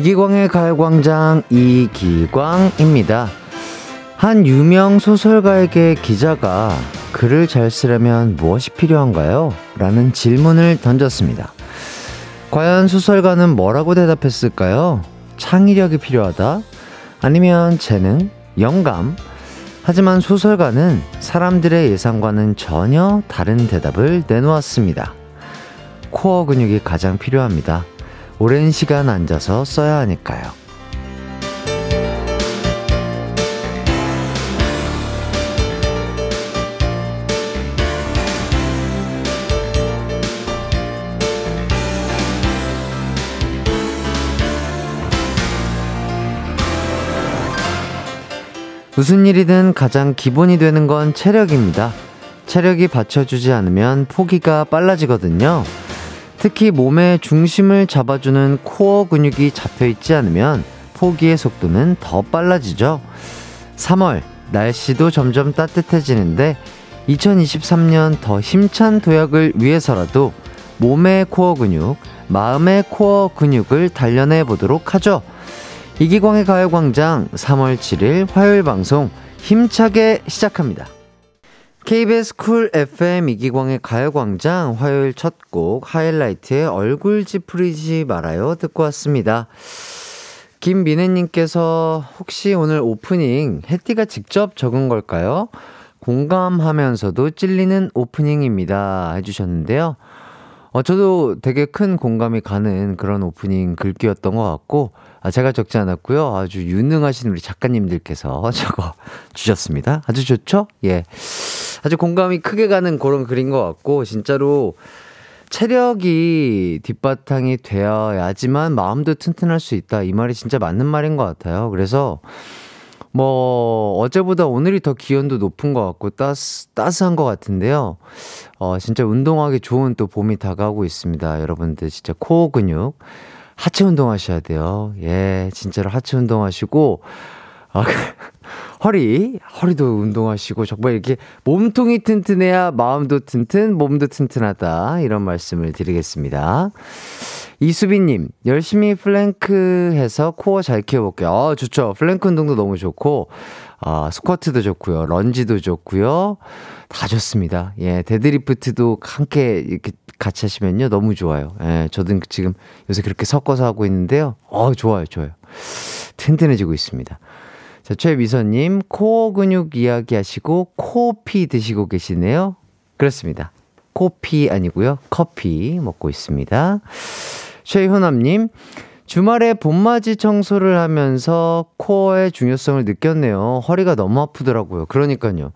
이기광의 가요광장 이기광입니다. 한 유명 소설가에게 기자가 글을 잘 쓰려면 무엇이 필요한가요? 라는 질문을 던졌습니다. 과연 소설가는 뭐라고 대답했을까요? 창의력이 필요하다? 아니면 재능? 영감? 하지만 소설가는 사람들의 예상과는 전혀 다른 대답을 내놓았습니다. 코어 근육이 가장 필요합니다. 오랜 시간 앉아서 써야 하니까요. 무슨 일이든 가장 기본이 되는 건 체력입니다. 체력이 받쳐주지 않으면 포기가 빨라지거든요. 특히 몸의 중심을 잡아주는 코어 근육이 잡혀 있지 않으면 포기의 속도는 더 빨라지죠. 3월, 날씨도 점점 따뜻해지는데 2023년 더 힘찬 도약을 위해서라도 몸의 코어 근육, 마음의 코어 근육을 단련해 보도록 하죠. 이기광의 가요광장 3월 7일 화요일 방송 힘차게 시작합니다. KBS Cool FM 이기광의 가요광장 화요일 첫 곡 하이라이트의 얼굴 찌푸리지 말아요 듣고 왔습니다. 김민혜님께서 혹시 오늘 오프닝 해띠가 직접 적은 걸까요? 공감하면서도 찔리는 오프닝입니다 해주셨는데요. 어, 저도 되게 큰 공감이 가는 그런 오프닝 글귀였던 것 같고, 아, 제가 적지 않았고요. 아주 유능하신 우리 작가님들께서 적어 주셨습니다. 아주 좋죠? 예. 아주 공감이 크게 가는 그런 글인 것 같고, 진짜로 체력이 뒷바탕이 되어야지만 마음도 튼튼할 수 있다. 이 말이 진짜 맞는 말인 것 같아요. 그래서, 뭐, 어제보다 오늘이 더 기온도 높은 것 같고, 따스, 따스한 것 같은데요. 어, 진짜 운동하기 좋은 또 봄이 다가오고 있습니다. 여러분들 진짜 코어 근육. 하체 운동하셔야 돼요. 예, 진짜로 하체 운동하시고, 아, 그, 허리, 허리도 운동하시고, 정말 이렇게 몸통이 튼튼해야 마음도 튼튼, 몸도 튼튼하다. 이런 말씀을 드리겠습니다. 이수빈님, 열심히 플랭크 해서 코어 잘 키워볼게요. 아, 좋죠. 플랭크 운동도 너무 좋고, 아, 스쿼트도 좋고요. 런지도 좋고요. 다 좋습니다. 예, 데드리프트도 함께 이렇게 같이 하시면요. 너무 좋아요. 예, 저도 지금 요새 그렇게 섞어서 하고 있는데요. 어, 좋아요, 좋아요. 튼튼해지고 있습니다. 자, 최미선님, 코어 근육 이야기 하시고, 코피 드시고 계시네요. 그렇습니다. 코피 아니고요. 커피 먹고 있습니다. 최효남님, 주말에 봄맞이 청소를 하면서 코어의 중요성을 느꼈네요. 허리가 너무 아프더라고요. 그러니까요.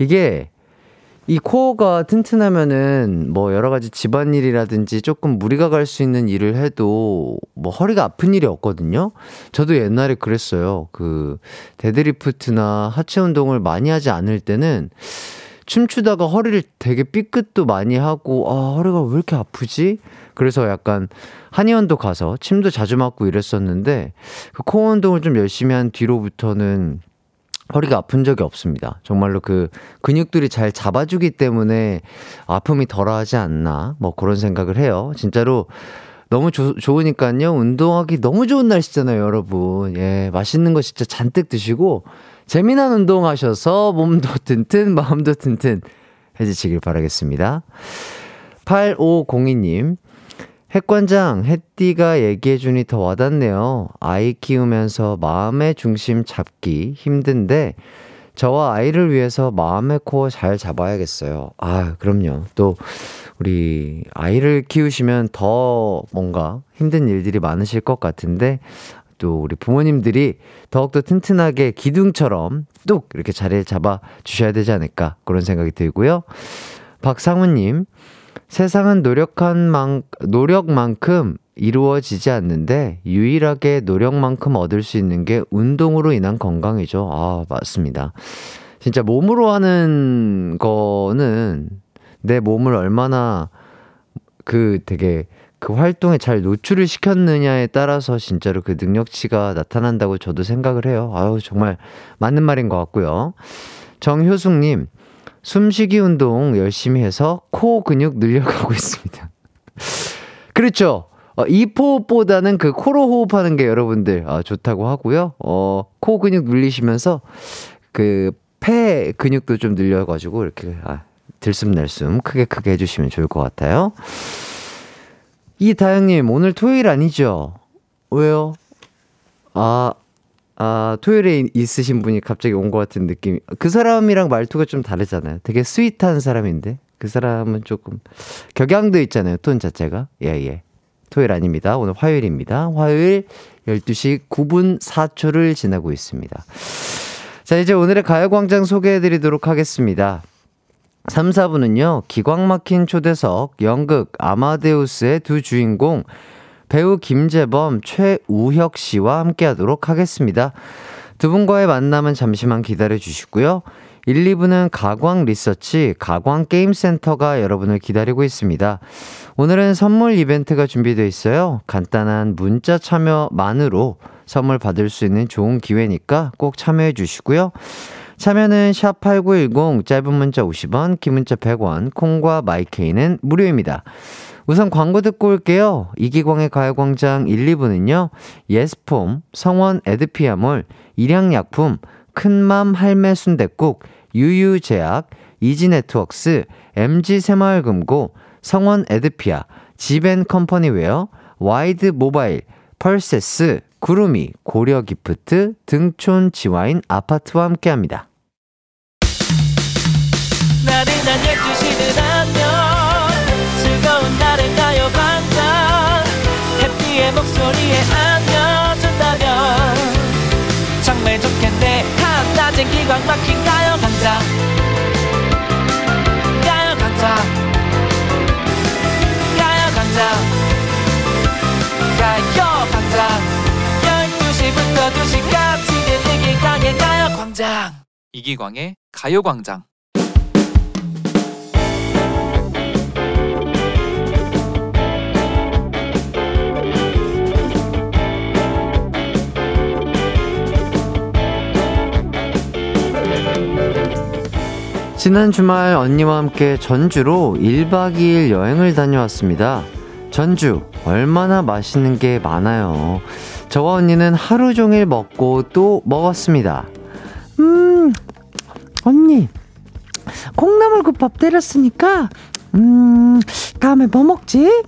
이게 이 코어가 튼튼하면은 뭐 여러 가지 집안일이라든지 조금 무리가 갈 수 있는 일을 해도 뭐 허리가 아픈 일이 없거든요. 저도 옛날에 그랬어요. 그 데드리프트나 하체 운동을 많이 하지 않을 때는 춤추다가 허리를 되게 삐끗도 많이 하고 아, 허리가 왜 이렇게 아프지? 그래서 약간 한의원도 가서 침도 자주 맞고 이랬었는데 그 코어 운동을 좀 열심히 한 뒤로부터는 허리가 아픈 적이 없습니다. 정말로 그 근육들이 잘 잡아주기 때문에 아픔이 덜하지 않나 뭐 그런 생각을 해요. 진짜로 너무 조, 좋으니까요. 운동하기 너무 좋은 날씨잖아요, 여러분. 예, 맛있는 거 진짜 잔뜩 드시고 재미난 운동 하셔서 몸도 튼튼, 마음도 튼튼 해주시길 바라겠습니다. 8502님, 핵관장, 햇띠가 얘기해주니 더 와닿네요. 아이 키우면서 마음의 중심 잡기 힘든데, 저와 아이를 위해서 마음의 코어 잘 잡아야겠어요. 아, 그럼요. 또, 우리 아이를 키우시면 더 뭔가 힘든 일들이 많으실 것 같은데, 또 우리 부모님들이 더욱더 튼튼하게 기둥처럼 뚝 이렇게 자리를 잡아 주셔야 되지 않을까 그런 생각이 들고요. 박상우님, 세상은 노력한 만, 노력만큼 이루어지지 않는데 유일하게 노력만큼 얻을 수 있는 게 운동으로 인한 건강이죠. 아, 맞습니다. 진짜 몸으로 하는 거는 내 몸을 얼마나 그 되게 그 활동에 잘 노출을 시켰느냐에 따라서 진짜로 그 능력치가 나타난다고 저도 생각을 해요. 아유, 정말 맞는 말인 것 같고요. 정효숙님, 숨쉬기 운동 열심히 해서 코 근육 늘려가고 있습니다. 그렇죠. 어, 이포보다는 그 코로 호흡하는 게 여러분들 어, 좋다고 하고요. 어, 코 근육 눌리시면서 그 폐 근육도 좀 늘려가지고 이렇게 아, 들숨 날숨 크게 크게 해주시면 좋을 것 같아요. 이다영님 오늘 토요일 아니죠? 왜요? 아, 아, 토요일에 있으신 분이 갑자기 온 것 같은 느낌이. 그 사람이랑 말투가 좀 다르잖아요. 되게 스윗한 사람인데. 그 사람은 조금 격양도 있잖아요. 톤 자체가. 예, 예. 토요일 아닙니다. 오늘 화요일입니다. 화요일 12시 9분 4초를 지나고 있습니다. 자, 이제 오늘의 가요광장 소개해 드리도록 하겠습니다. 3, 4부는요, 기광 막힌 초대석, 연극 아마데우스의 두 주인공, 배우 김재범, 최우혁 씨와 함께 하도록 하겠습니다. 두 분과의 만남은 잠시만 기다려 주시고요. 1, 2부는 가광 리서치, 가광 게임센터가 여러분을 기다리고 있습니다. 오늘은 선물 이벤트가 준비되어 있어요. 간단한 문자 참여만으로 선물 받을 수 있는 좋은 기회니까 꼭 참여해 주시고요. 참여는 샵8910 짧은 문자 50원, 긴 문자 100원, 콩과 마이케이는 무료입니다. 우선 광고 듣고 올게요. 이기광의 가요광장 1, 2부는요. 예스폼, 성원 에드피아몰, 일양약품, 큰맘 할매 순댓국, 유유제약, 이지네트웍스, MG새마을금고, 성원 애드피아, 지벤컴퍼니웨어, 와이드 모바일, 퍼시스, 구르미, 고려기프트, 등촌 지와인 아파트와 함께합니다. 목소리에 안겨준다면 정말 좋겠네. 한낮엔 기광 막힌 가요광장 가요광장 가요광장 가요광장 12시부터 2시까지 이기광의 가요광장. 이기광의 가요광장 지난 주말 언니와 함께 전주로 1박 2일 여행을 다녀왔습니다. 전주, 얼마나 맛있는 게 많아요. 저와 언니는 하루 종일 먹고 또 먹었습니다. 음, 언니, 콩나물국밥 때렸으니까, 음, 다음에 뭐 먹지?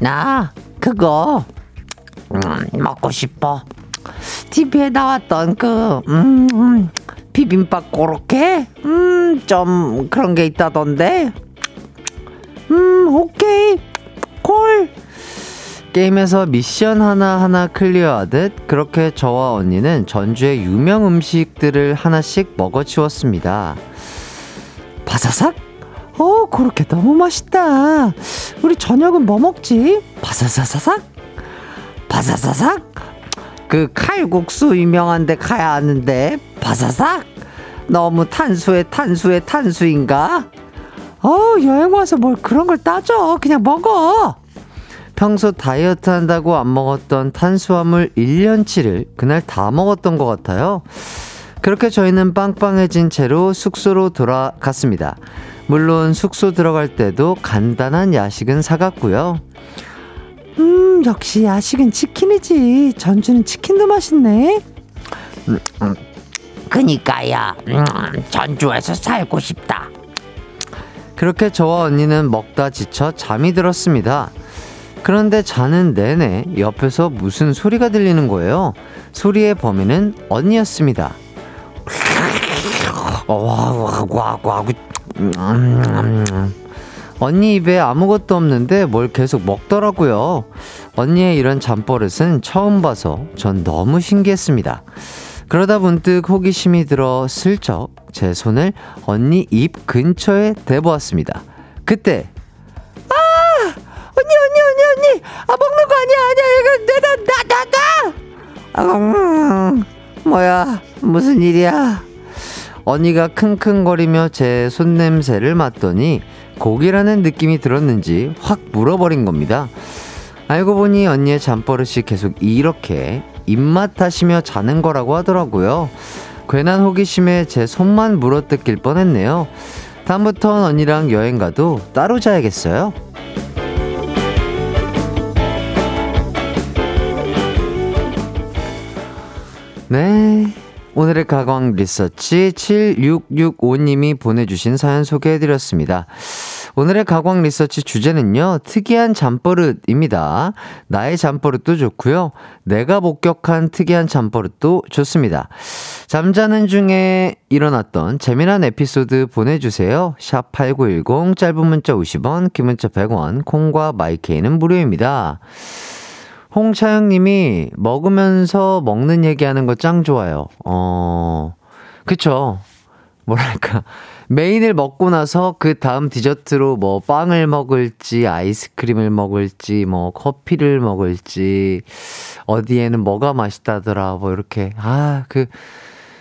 나, 그거, 음, 먹고 싶어. TV에 나왔던 그, 음, 음 비빔밥 고로케? 음, 좀 그런 게 있다던데. 음, 오케이. 콜. 게임에서 미션 하나하나 클리어하듯 그렇게 저와 언니는 전주의 유명 음식들을 하나씩 먹어치웠습니다. 바사삭? 어, 그렇게 너무 맛있다. 우리 저녁은 뭐 먹지? 바사사사삭? 바사사삭? 그 칼국수 유명한 데 가야 하는데 바사삭? 너무 탄수에 탄수에 탄수인가? 어 여행 와서 뭘 그런 걸 따져 그냥 먹어 평소 다이어트 한다고 안 먹었던 탄수화물 1년치를 그날 다 먹었던 것 같아요. 그렇게 저희는 빵빵해진 채로 숙소로 돌아갔습니다. 물론 숙소 들어갈 때도 간단한 야식은 사갔고요. 음, 역시 야식은 치킨이지. 전주는 치킨도 맛있네. 음, 음. 그니까야, 음, 전주에서 살고 싶다. 그렇게 저와 언니는 먹다 지쳐 잠이 들었습니다. 그런데 자는 내내 옆에서 무슨 소리가 들리는 거예요. 소리의 범인은 언니였습니다. 언니 입에 아무것도 없는데 뭘 계속 먹더라고요. 언니의 이런 잠버릇은 처음 봐서 전 너무 신기했습니다. 그러다 문득 호기심이 들어 슬쩍 제 손을 언니 입 근처에 대보았습니다. 그때 아! 언니 언니 언니 언니 아 먹는 거 아니야 아니야 이거 내가 나나나 아, 음, 뭐야 무슨 일이야 언니가 킁킁거리며 제 손냄새를 맡더니 고기라는 느낌이 들었는지 확 물어버린 겁니다. 알고 보니 언니의 잠버릇이 계속 이렇게 입맛 타시며 자는 거라고 하더라고요. 괜한 호기심에 제 손만 물어뜯길 뻔했네요. 다음부턴 언니랑 여행 가도 따로 자야겠어요. 네. 오늘의 가광 리서치 7665님이 보내주신 사연 소개해드렸습니다. 오늘의 가광 리서치 주제는요, 특이한 잠버릇입니다. 나의 잠버릇도 좋고요. 내가 목격한 특이한 잠버릇도 좋습니다. 잠자는 중에 일어났던 재미난 에피소드 보내주세요. 샵 8910, 짧은 문자 50원, 긴 문자 100원, 콩과 마이케이는 무료입니다. 홍차영 님이 먹으면서 먹는 얘기하는 거 짱 좋아요. 어, 그쵸. 뭐랄까. 메인을 먹고 나서 그 다음 디저트로 뭐 빵을 먹을지, 아이스크림을 먹을지, 뭐 커피를 먹을지, 어디에는 뭐가 맛있다더라, 뭐 이렇게. 아, 그,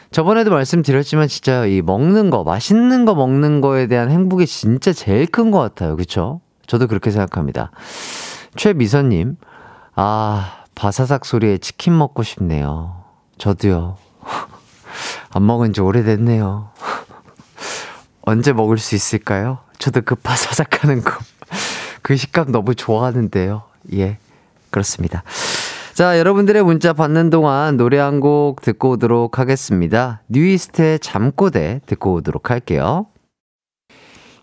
저번에도 말씀드렸지만 진짜 이 먹는 거, 맛있는 거 먹는 거에 대한 행복이 진짜 제일 큰 것 같아요. 그쵸? 저도 그렇게 생각합니다. 최미선님, 아, 바사삭 소리에 치킨 먹고 싶네요. 저도요. 안 먹은 지 오래됐네요. 언제 먹을 수 있을까요? 저도 그 바사삭 하는 거. 그 식감 너무 좋아하는데요. 예. 그렇습니다. 자, 여러분들의 문자 받는 동안 노래 한 곡 듣고 오도록 하겠습니다. 뉴이스트의 잠꼬대 듣고 오도록 할게요.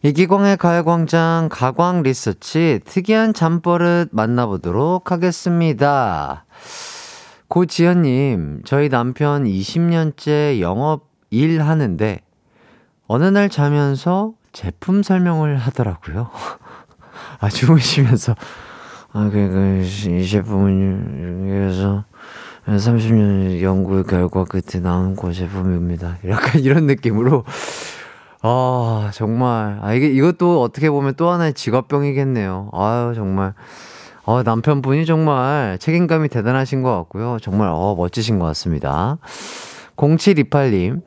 이기광의 가요광장 가광 리서치 특이한 잠버릇 만나보도록 하겠습니다. 고지현님, 저희 남편 20년째 영업 일 하는데 어느 날 자면서 제품 설명을 하더라고요. 아, 주무시면서, 아, 그, 그, 이 제품은 여기에서 30년 연구의 결과 끝에 나온 그 제품입니다. 약간 이런 느낌으로 아, 정말. 아, 이게, 이것도 어떻게 보면 또 하나의 직업병이겠네요. 아유, 정말. 어, 남편분이 정말 책임감이 대단하신 것 같고요. 정말, 어, 멋지신 것 같습니다. 0728님,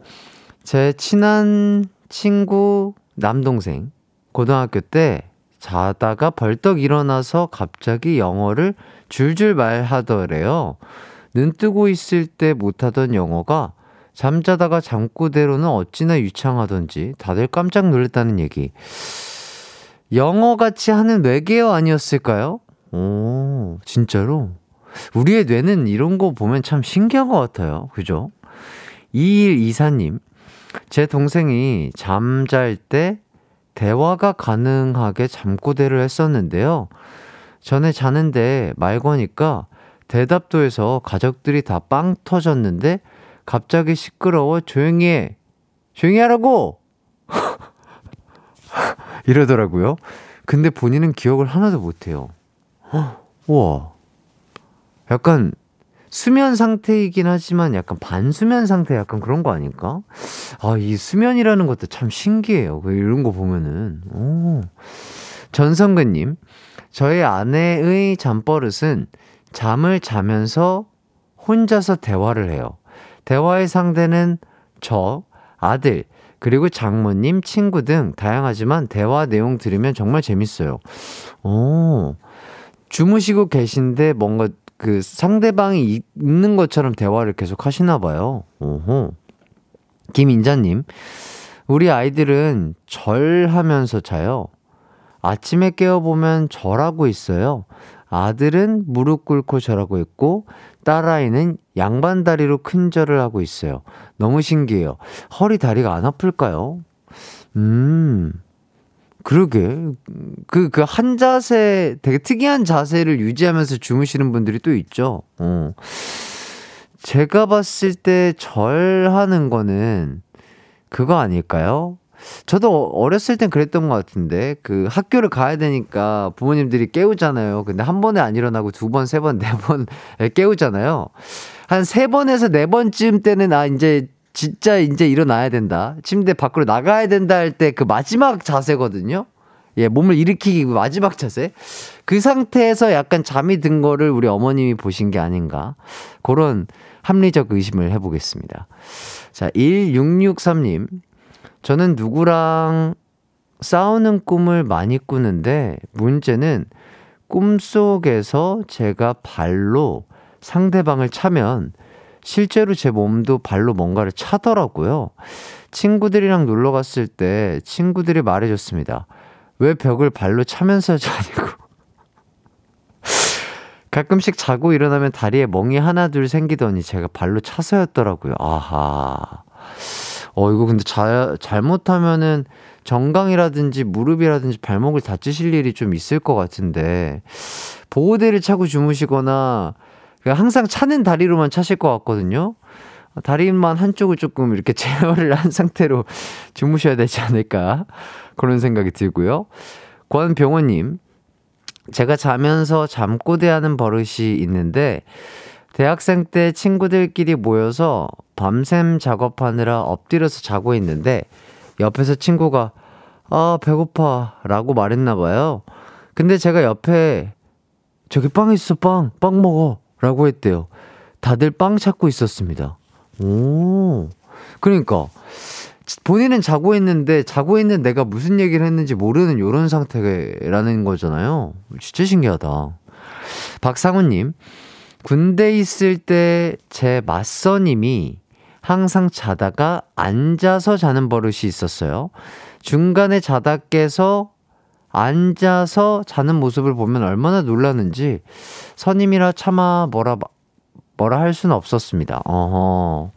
제 친한 친구 남동생, 고등학교 때 자다가 벌떡 일어나서 갑자기 영어를 줄줄 말하더래요. 눈 뜨고 있을 때 못하던 영어가 잠자다가 잠꼬대로는 어찌나 유창하던지 다들 깜짝 놀랐다는 얘기. 영어 같이 하는 외계어 아니었을까요? 오, 진짜로? 우리의 뇌는 이런 거 보면 참 신기한 것 같아요. 그죠? 2124님, 제 동생이 잠잘 때 대화가 가능하게 잠꼬대를 했었는데요. 전에 자는데 말 거니까 대답도 해서 가족들이 다 빵 터졌는데 갑자기 시끄러워 조용히 해. 조용히 하라고! 이러더라고요. 근데 본인은 기억을 하나도 못해요. 우와. 약간 수면 상태이긴 하지만 약간 반수면 상태 약간 그런 거 아닐까? 아, 이 수면이라는 것도 참 신기해요. 그 이런 거 보면은. 오. 전성근님, 저희 아내의 잠버릇은 잠을 자면서 혼자서 대화를 해요. 대화의 상대는 저, 아들, 그리고 장모님, 친구 등 다양하지만 대화 내용 들으면 정말 재밌어요. 오, 주무시고 계신데 뭔가 그 상대방이 있는 것처럼 대화를 계속 하시나 봐요. 오호. 김인자님, 우리 아이들은 절 하면서 자요. 아침에 깨어보면 절하고 있어요. 아들은 무릎 꿇고 절하고 있고, 딸아이는 양반 다리로 큰 절을 하고 있어요. 너무 신기해요. 허리 다리가 안 아플까요? 음, 그러게. 그, 그 한 자세, 되게 특이한 자세를 유지하면서 주무시는 분들이 또 있죠. 어. 제가 봤을 때 절하는 거는 그거 아닐까요? 저도 어렸을 땐 그랬던 것 같은데, 그 학교를 가야 되니까 부모님들이 깨우잖아요. 근데 한 번에 안 일어나고 두 번, 세 번, 네 번 깨우잖아요. 한 세 번에서 네 번쯤 때는 아, 이제 진짜 이제 일어나야 된다. 침대 밖으로 나가야 된다 할 때 그 마지막 자세거든요. 예, 몸을 일으키기 그 마지막 자세. 그 상태에서 약간 잠이 든 거를 우리 어머님이 보신 게 아닌가. 그런 합리적 의심을 해보겠습니다. 자, 1663님. 저는 누구랑 싸우는 꿈을 많이 꾸는데 문제는 꿈속에서 제가 발로 상대방을 차면 실제로 제 몸도 발로 뭔가를 차더라고요. 친구들이랑 놀러 갔을 때 친구들이 말해줬습니다. 왜 벽을 발로 차면서 자냐고. 가끔씩 자고 일어나면 다리에 멍이 하나 둘 생기더니 제가 발로 차서였더라고요. 아하. 어, 이거 근데 자, 잘못하면은 정강이라든지 무릎이라든지 발목을 다치실 일이 좀 있을 것 같은데, 보호대를 차고 주무시거나, 항상 차는 다리로만 차실 것 같거든요? 다리만 한쪽을 조금 이렇게 제어를 한 상태로 주무셔야 되지 않을까. 그런 생각이 들고요. 권병호님, 제가 자면서 잠꼬대하는 버릇이 있는데, 대학생 때 친구들끼리 모여서 밤샘 작업하느라 엎드려서 자고 있는데, 옆에서 친구가, 아, 배고파. 라고 말했나 봐요. 근데 제가 옆에, 저기 빵 있어, 빵. 빵 먹어. 라고 했대요. 다들 빵 찾고 있었습니다. 오. 그러니까 본인은 자고 있는데 자고 있는 내가 무슨 얘기를 했는지 모르는 요런 상태라는 거잖아요. 진짜 신기하다. 박상우님, 군대 있을 때 제 맞서님이 항상 자다가 앉아서 자는 버릇이 있었어요. 중간에 자다 깨서 앉아서 자는 모습을 보면 얼마나 놀랐는지 선임이라 차마 뭐라 뭐라 할 수는 없었습니다. 어허.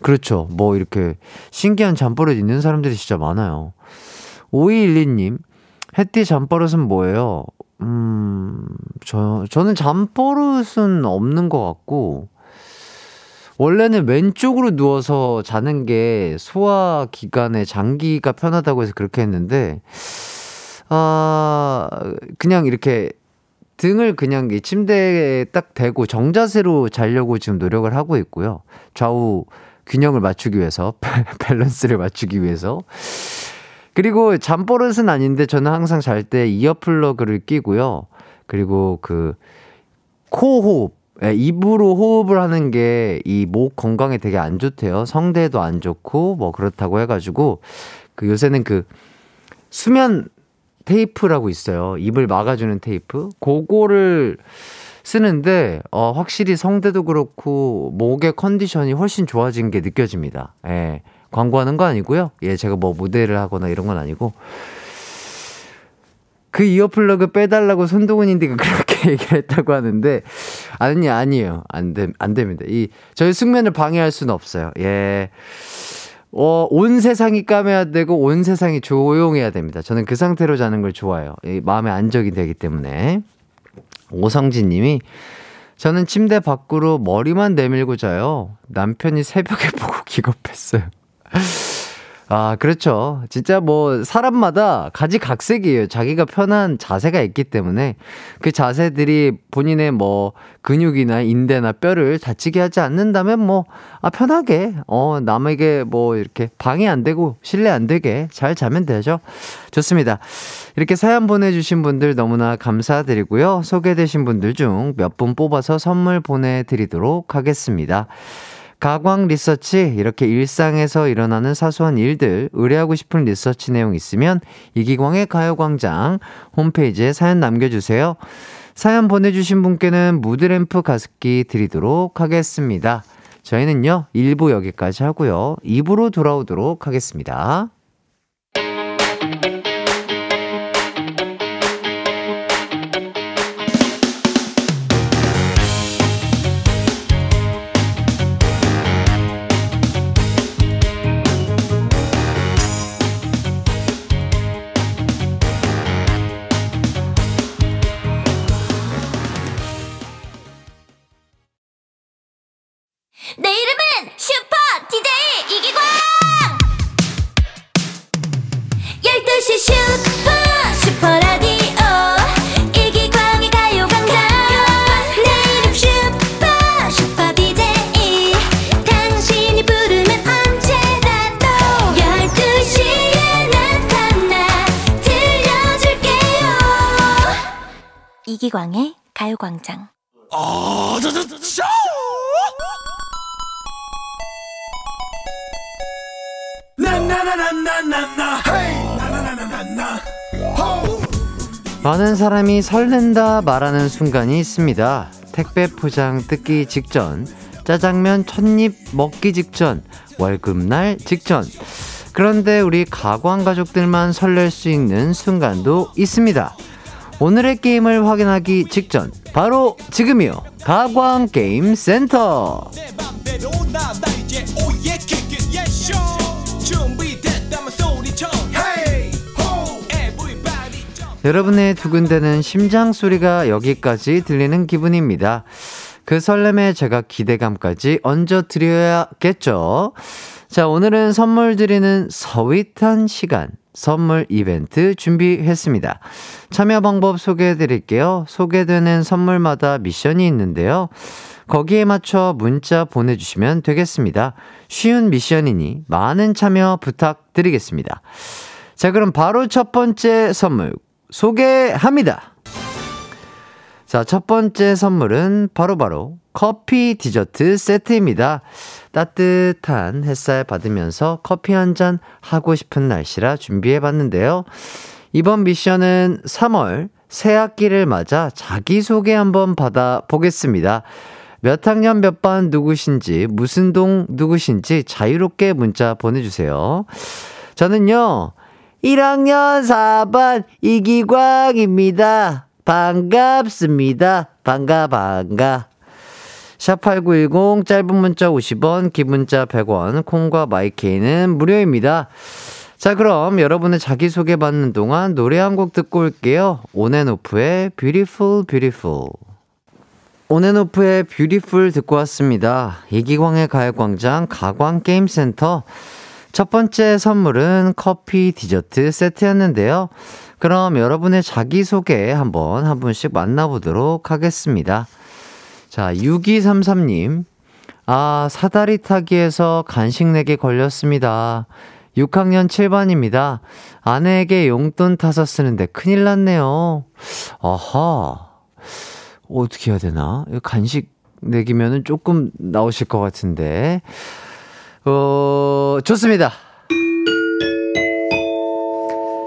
그렇죠. 뭐 이렇게 신기한 잠버릇 있는 사람들이 진짜 많아요. 5212님, 햇띠 잠버릇은 뭐예요? 음, 저, 저는 잠버릇은 없는 것 같고, 원래는 왼쪽으로 누워서 자는 게 소화 기관에 장기가 편하다고 해서 그렇게 했는데, 아, 그냥 이렇게 등을 그냥 이 침대에 딱 대고 정자세로 자려고 지금 노력을 하고 있고요. 좌우 균형을 맞추기 위해서, 밸런스를 맞추기 위해서. 그리고 잠버릇은 아닌데 저는 항상 잘 때 earplug를 끼고요. 그리고 그 코호흡, 예, 입으로 호흡을 하는 게 이 목 건강에 되게 안 좋대요. 성대에도 안 좋고 뭐 그렇다고 해가지고 그 요새는 그 수면 테이프라고 있어요. 입을 막아주는 테이프. 그거를 쓰는데, 어, 확실히 성대도 그렇고, 목의 컨디션이 훨씬 좋아진 게 느껴집니다. 예. 광고하는 거 아니고요. 예, 제가 뭐 모델을 하거나 이런 건 아니고. 그 이어플러그 빼달라고 손동훈인데가 그렇게 얘기를 했다고 하는데, 아니, 아니에요. 안 돼, 안 됩니다. 이, 저희 숙면을 방해할 수는 없어요. 예. 어, 온 세상이 까매야 되고 온 세상이 조용해야 됩니다. 저는 그 상태로 자는 걸 좋아해요. 마음의 안정이 되기 때문에. 오성진 님이 저는 침대 밖으로 머리만 내밀고 자요. 남편이 새벽에 보고 기겁했어요. 아, 그렇죠. 진짜 뭐, 사람마다 가지각색이에요. 자기가 편한 자세가 있기 때문에 그 자세들이 본인의 뭐, 근육이나 인대나 뼈를 다치게 하지 않는다면 뭐, 아, 편하게, 어, 남에게 뭐, 이렇게 방해 안 되고, 실례 안 되게 잘 자면 되죠. 좋습니다. 이렇게 사연 보내 주신 분들 너무나 감사드리고요. 소개되신 분들 중 몇 분 뽑아서 선물 보내 드리도록 하겠습니다. 가광 리서치 이렇게 일상에서 일어나는 사소한 일들 의뢰하고 싶은 리서치 내용 있으면 이기광의 가요광장 홈페이지에 사연 남겨주세요. 사연 보내주신 분께는 무드램프 가습기 드리도록 하겠습니다. 저희는요 1부 여기까지 하고요 2부로 돌아오도록 하겠습니다. 설렌다 말하는 순간이 있습니다. 택배 포장 뜯기 직전, 짜장면 첫입 먹기 직전, 월급날 직전. 그런데 우리 가광 가족들만 설렐 수 있는 순간도 있습니다. 오늘의 게임을 확인하기 직전 바로 지금이요 가광 게임 센터 여러분의 두근대는 심장 소리가 여기까지 들리는 기분입니다. 그 설렘에 제가 기대감까지 얹어 드려야겠죠. 자, 오늘은 선물 드리는 서윗한 시간. 선물 이벤트 준비했습니다. 참여 방법 소개해 드릴게요. 소개되는 선물마다 미션이 있는데요. 거기에 맞춰 문자 보내주시면 되겠습니다. 쉬운 미션이니 많은 참여 부탁드리겠습니다. 자, 그럼 바로 첫 번째 선물 소개합니다. 자, 첫 번째 선물은 바로바로 바로 커피 디저트 세트입니다. 따뜻한 햇살 받으면서 커피 한 잔 하고 싶은 날씨라 준비해 봤는데요. 이번 미션은 3월 새 학기를 맞아 자기소개 한번 받아보겠습니다. 몇 학년 몇 반 누구신지, 무슨 동 누구신지 자유롭게 문자 보내주세요. 저는요, 1학년 4반 이기광입니다. 반갑습니다. 반가, 반가. 샵8910 짧은 문자 50원, 긴 문자 100원, 콩과 마이케이는 무료입니다. 자, 그럼 여러분의 자기소개 받는 동안 노래 한 곡 듣고 올게요. 온앤오프의 Beautiful Beautiful. 온앤오프의 Beautiful 듣고 왔습니다. 이기광의 가요광장 가광게임센터. 첫 번째 선물은 커피 디저트 세트였는데요. 그럼 여러분의 자기소개 한번 한 분씩 만나보도록 하겠습니다. 자, 6233님. 아, 사다리 타기에서 간식 내게 걸렸습니다. 6학년 7반입니다. 아내에게 용돈 타서 쓰는데 큰일 났네요. 아하. 어떻게 해야 되나? 간식 내기면은 조금 나오실 것 같은데. 어, 좋습니다.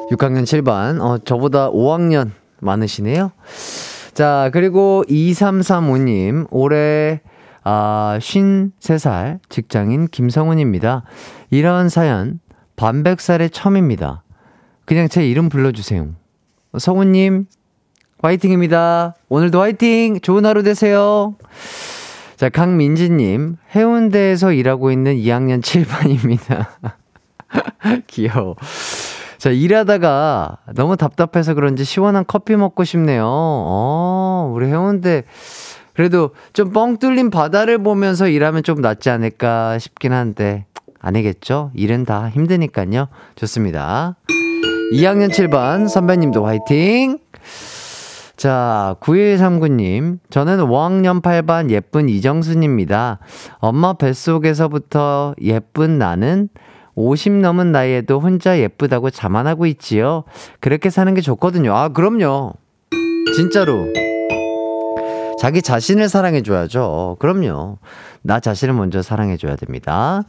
6학년 7반. 어, 저보다 5학년 많으시네요. 자, 그리고 2335님, 올해, 아, 53살 직장인 김성훈입니다. 이런 사연, 반백살의 처음입니다. 그냥 제 이름 불러주세요. 성훈님, 화이팅입니다. 오늘도 화이팅! 좋은 하루 되세요. 자, 강민지님, 해운대에서 일하고 있는 2학년 7반입니다. 귀여워. 자, 일하다가 너무 답답해서 그런지 시원한 커피 먹고 싶네요. 어, 우리 해운대. 그래도 좀 뻥 뚫린 바다를 보면서 일하면 좀 낫지 않을까 싶긴 한데, 아니겠죠? 일은 다 힘드니까요. 좋습니다. 2학년 7반 선배님도 화이팅! 자, 9139님. 저는 5학년 8반 예쁜 이정순입니다. 엄마 뱃속에서부터 예쁜 나는 50 넘은 나이에도 혼자 예쁘다고 자만하고 있지요. 그렇게 사는 게 좋거든요. 아, 그럼요. 진짜로. 자기 자신을 사랑해줘야죠. 그럼요. 나 자신을 먼저 사랑해줘야 됩니다.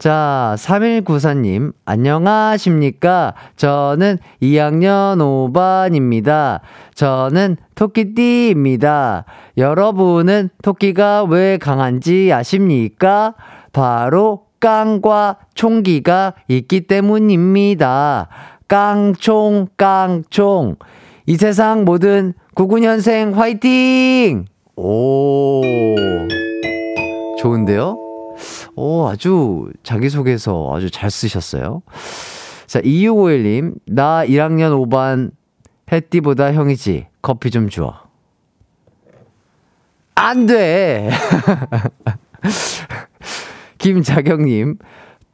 자, 3194님, 안녕하십니까? 저는 2학년 5반입니다. 저는 토끼띠입니다. 여러분은 토끼가 왜 강한지 아십니까? 바로 깡과 총기가 있기 때문입니다. 깡총, 깡총. 이 세상 모든 99년생 화이팅! 오. 좋은데요? 오, 아주 자기소개서 아주 잘 쓰셨어요. 자, 2651님, 나 1학년 5반 햇띠보다 형이지. 커피 좀 줘. 안 돼! 김자경님,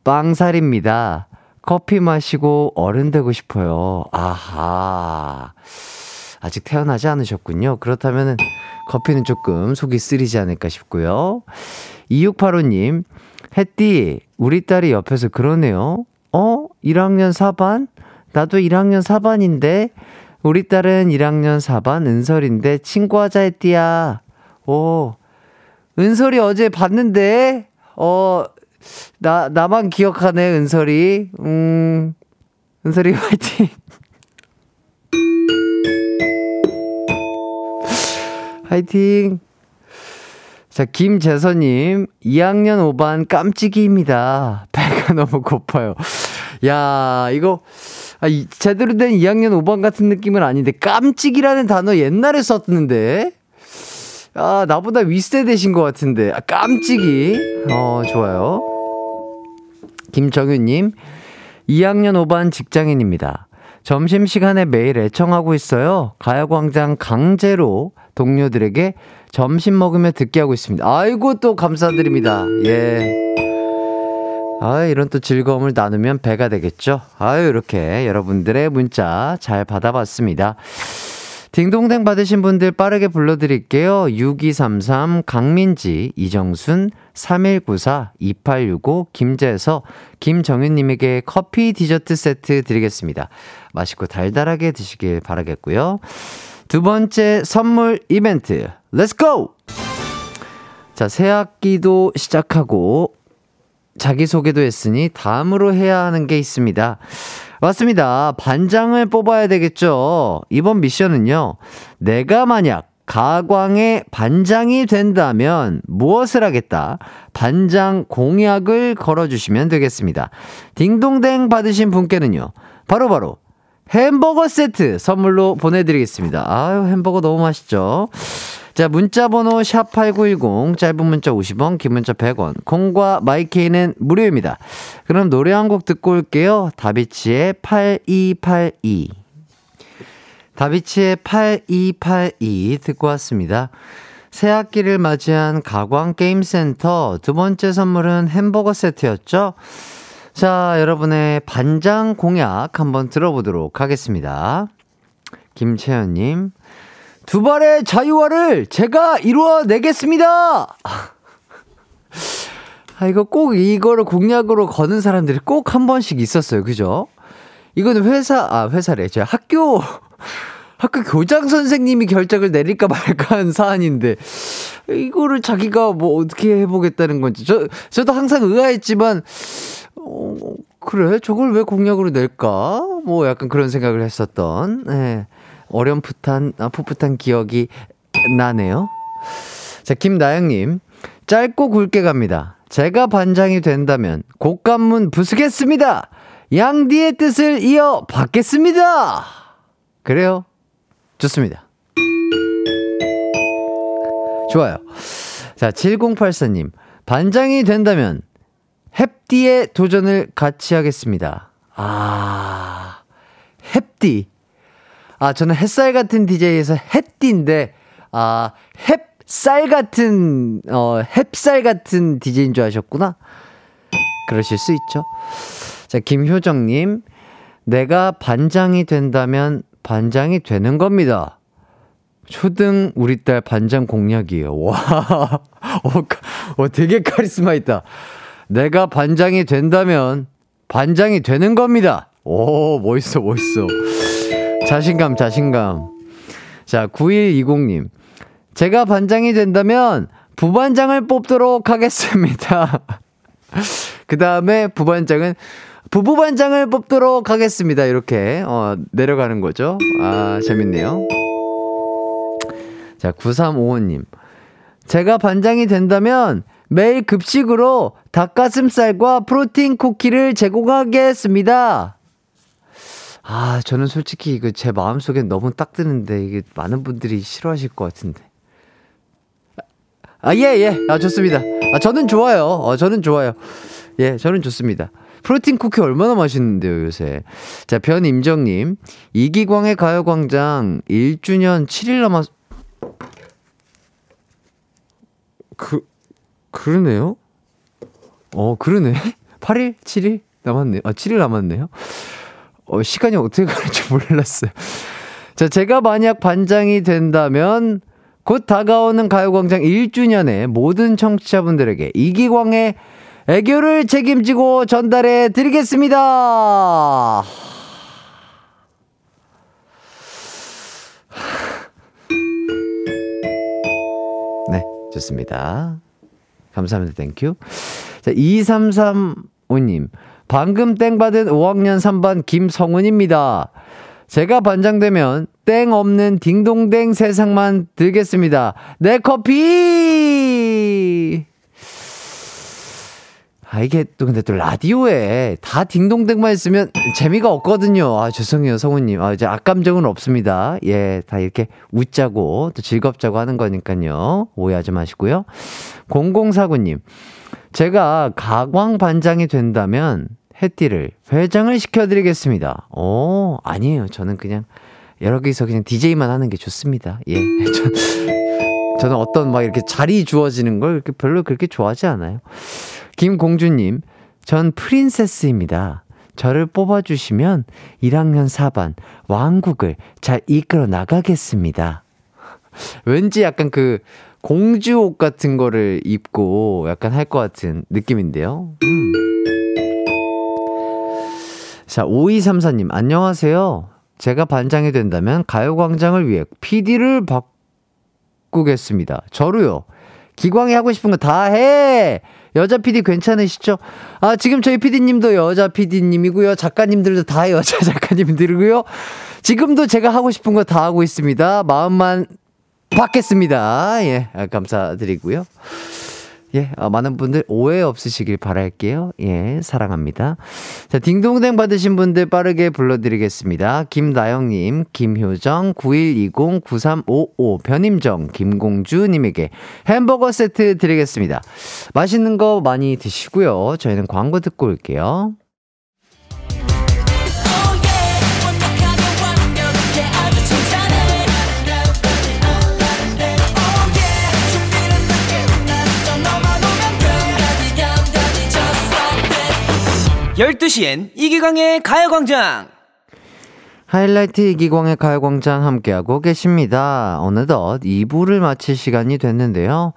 빵살입니다. 커피 마시고 어른 되고 싶어요. 아하. 아직 태어나지 않으셨군요. 그렇다면 커피는 조금 속이 쓰리지 않을까 싶고요. 2685님, 햇띠, 우리 딸이 옆에서 그러네요. 어? 1학년 4반? 나도 1학년 4반인데? 우리 딸은 1학년 4반 은설인데 친구하자 햇띠야. 오, 은설이 어제 봤는데? 어, 나, 나만 기억하네, 은설이. 음, 은설이 화이팅! 화이팅! 자, 김재선님, 2학년 5반 깜찍이입니다. 배가 너무 고파요. 야, 이거, 아, 이, 제대로 된 2학년 5반 같은 느낌은 아닌데, 깜찍이라는 단어 옛날에 썼는데, 아, 나보다 윗세대신 것 같은데, 아, 깜찍이. 어, 좋아요. 김정윤님, 2학년 5반 직장인입니다. 점심시간에 매일 애청하고 있어요. 가야광장 강제로 동료들에게 점심 먹으며 듣게 하고 있습니다. 아이고, 또 감사드립니다. 예. 아, 이런 또 즐거움을 나누면 배가 되겠죠? 아유, 이렇게 여러분들의 문자 잘 받아봤습니다. 딩동댕 받으신 분들 빠르게 불러드릴게요. 6233, 강민지, 이정순, 3194, 2865, 김재서, 김정윤님에게 커피 디저트 세트 드리겠습니다. 맛있고 달달하게 드시길 바라겠고요. 두 번째 선물 이벤트, let's go! 자, 새 학기도 시작하고, 자기소개도 했으니 다음으로 해야 하는 게 있습니다. 맞습니다. 반장을 뽑아야 되겠죠. 이번 미션은요. 내가 만약 가광의 반장이 된다면 무엇을 하겠다? 반장 공약을 걸어주시면 되겠습니다. 딩동댕 받으신 분께는요. 바로바로 바로 햄버거 세트 선물로 보내드리겠습니다. 아유, 햄버거 너무 맛있죠? 자, 문자번호 샵8910, 짧은 문자 50원, 긴 문자 100원, 콩과 마이케이는 무료입니다. 그럼 노래 한 곡 듣고 올게요. 다비치의 8282. 다비치의 8282 듣고 왔습니다. 새 학기를 맞이한 가광게임센터 두 번째 선물은 햄버거 세트였죠? 자, 여러분의 반장 공약 한번 들어보도록 하겠습니다. 김채연님, 두 발의 자유화를 제가 이루어내겠습니다! 아, 이거 꼭 이거를 공약으로 거는 사람들이 꼭 한 번씩 있었어요. 그죠? 이거는 회사, 아, 회사래. 제 학교, 학교 교장 선생님이 결정을 내릴까 말까 한 사안인데, 이거를 자기가 뭐 어떻게 해보겠다는 건지. 저, 저도 항상 의아했지만, 어, 그래? 저걸 왜 공약으로 낼까? 뭐 약간 그런 생각을 했었던, 예. 어렴풋한, 아, 풋풋한 기억이 나네요. 자, 김나영님. 짧고 굵게 갑니다. 제가 반장이 된다면 곡간문 부수겠습니다. 양디의 뜻을 이어 받겠습니다. 그래요. 좋습니다. 좋아요. 자, 7084님. 반장이 된다면 햅디의 도전을 같이 하겠습니다. 아, 햅디. 아, 저는 햇살 같은 DJ에서 햇띠인데, 아, 햇살 같은, 어, 햇살 같은 DJ인 줄 아셨구나? 그러실 수 있죠. 자, 김효정님. 내가 반장이 된다면 반장이 되는 겁니다. 초등 우리 딸 반장 공약이에요. 와, 어, 어, 되게 카리스마 있다. 내가 반장이 된다면 반장이 되는 겁니다. 오, 멋있어, 멋있어. 자신감, 자신감. 자, 9120님. 제가 반장이 된다면 부반장을 뽑도록 하겠습니다. 그 다음에 부반장은 부부반장을 뽑도록 하겠습니다. 이렇게, 어, 내려가는 거죠. 아, 재밌네요. 자, 9355님. 제가 반장이 된다면 매일 급식으로 닭가슴살과 프로틴 쿠키를 제공하겠습니다. 아, 저는 솔직히 이거 제 마음속에 너무 딱 드는데 이게 많은 분들이 싫어하실 것 같은데. 아, 예, 예. 아, 좋습니다. 아, 저는 좋아요. 어, 저는 좋아요. 예, 저는 좋습니다. 프로틴 쿠키 얼마나 맛있는데요, 요새. 자, 변임정님. 이기광의 가요광장 1주년 7일 남았, 그, 그러네요? 어, 그러네. 8일? 7일? 남았네요. 아, 7일 남았네요. 어, 시간이 어떻게 가는지 몰랐어요. 자, 제가 만약 반장이 된다면 곧 다가오는 가요광장 1주년에 모든 청취자분들에게 이기광의 애교를 책임지고 전달해 드리겠습니다. 네, 좋습니다. 감사합니다. Thank you. 자, 2335님. 방금 땡 받은 5학년 3반 김성훈입니다. 제가 반장되면 땡 없는 딩동댕 세상만 들겠습니다. 내 커피! 아, 이게 또 근데 또 라디오에 다 딩동댕만 있으면 재미가 없거든요. 아, 죄송해요, 성우님. 아, 이제 악감정은 없습니다. 예, 다 이렇게 웃자고 또 즐겁자고 하는 거니까요. 오해하지 마시고요. 0049님. 제가 가광 반장이 된다면 해띠를 회장을 시켜드리겠습니다. 오, 아니에요. 저는 그냥 여러 개서 그냥 DJ만 하는 게 좋습니다. 예. 전, 저는 어떤 막 이렇게 자리 주어지는 걸 별로 그렇게 좋아하지 않아요. 김공주님, 전 프린세스입니다. 저를 뽑아주시면 1학년 4반 왕국을 잘 이끌어 나가겠습니다. 왠지 약간 그 공주 옷 같은 거를 입고 약간 할 것 같은 느낌인데요. 음. 자, 5234님, 안녕하세요. 제가 반장이 된다면 가요광장을 위해 PD를 바꾸겠습니다. 저로요. 기광이 하고 싶은 거 다 해! 여자 PD 괜찮으시죠? 아, 지금 저희 PD님도 여자 PD님이고요. 작가님들도 다 여자 작가님들이고요. 지금도 제가 하고 싶은 거 다 하고 있습니다. 마음만 받겠습니다. 예, 아, 감사드리고요. 예, 어, 많은 분들 오해 없으시길 바랄게요. 예, 사랑합니다. 자, 딩동댕 받으신 분들 빠르게 불러드리겠습니다. 김나영님, 김효정, 9120, 9355, 변임정, 김공주님에게 햄버거 세트 드리겠습니다. 맛있는 거 많이 드시고요. 저희는 광고 듣고 올게요. 열두 시엔 이기광의 가요광장 하이라이트 이기광의 가요광장 함께하고 계십니다. 어느덧 2부를 마칠 시간이 됐는데요.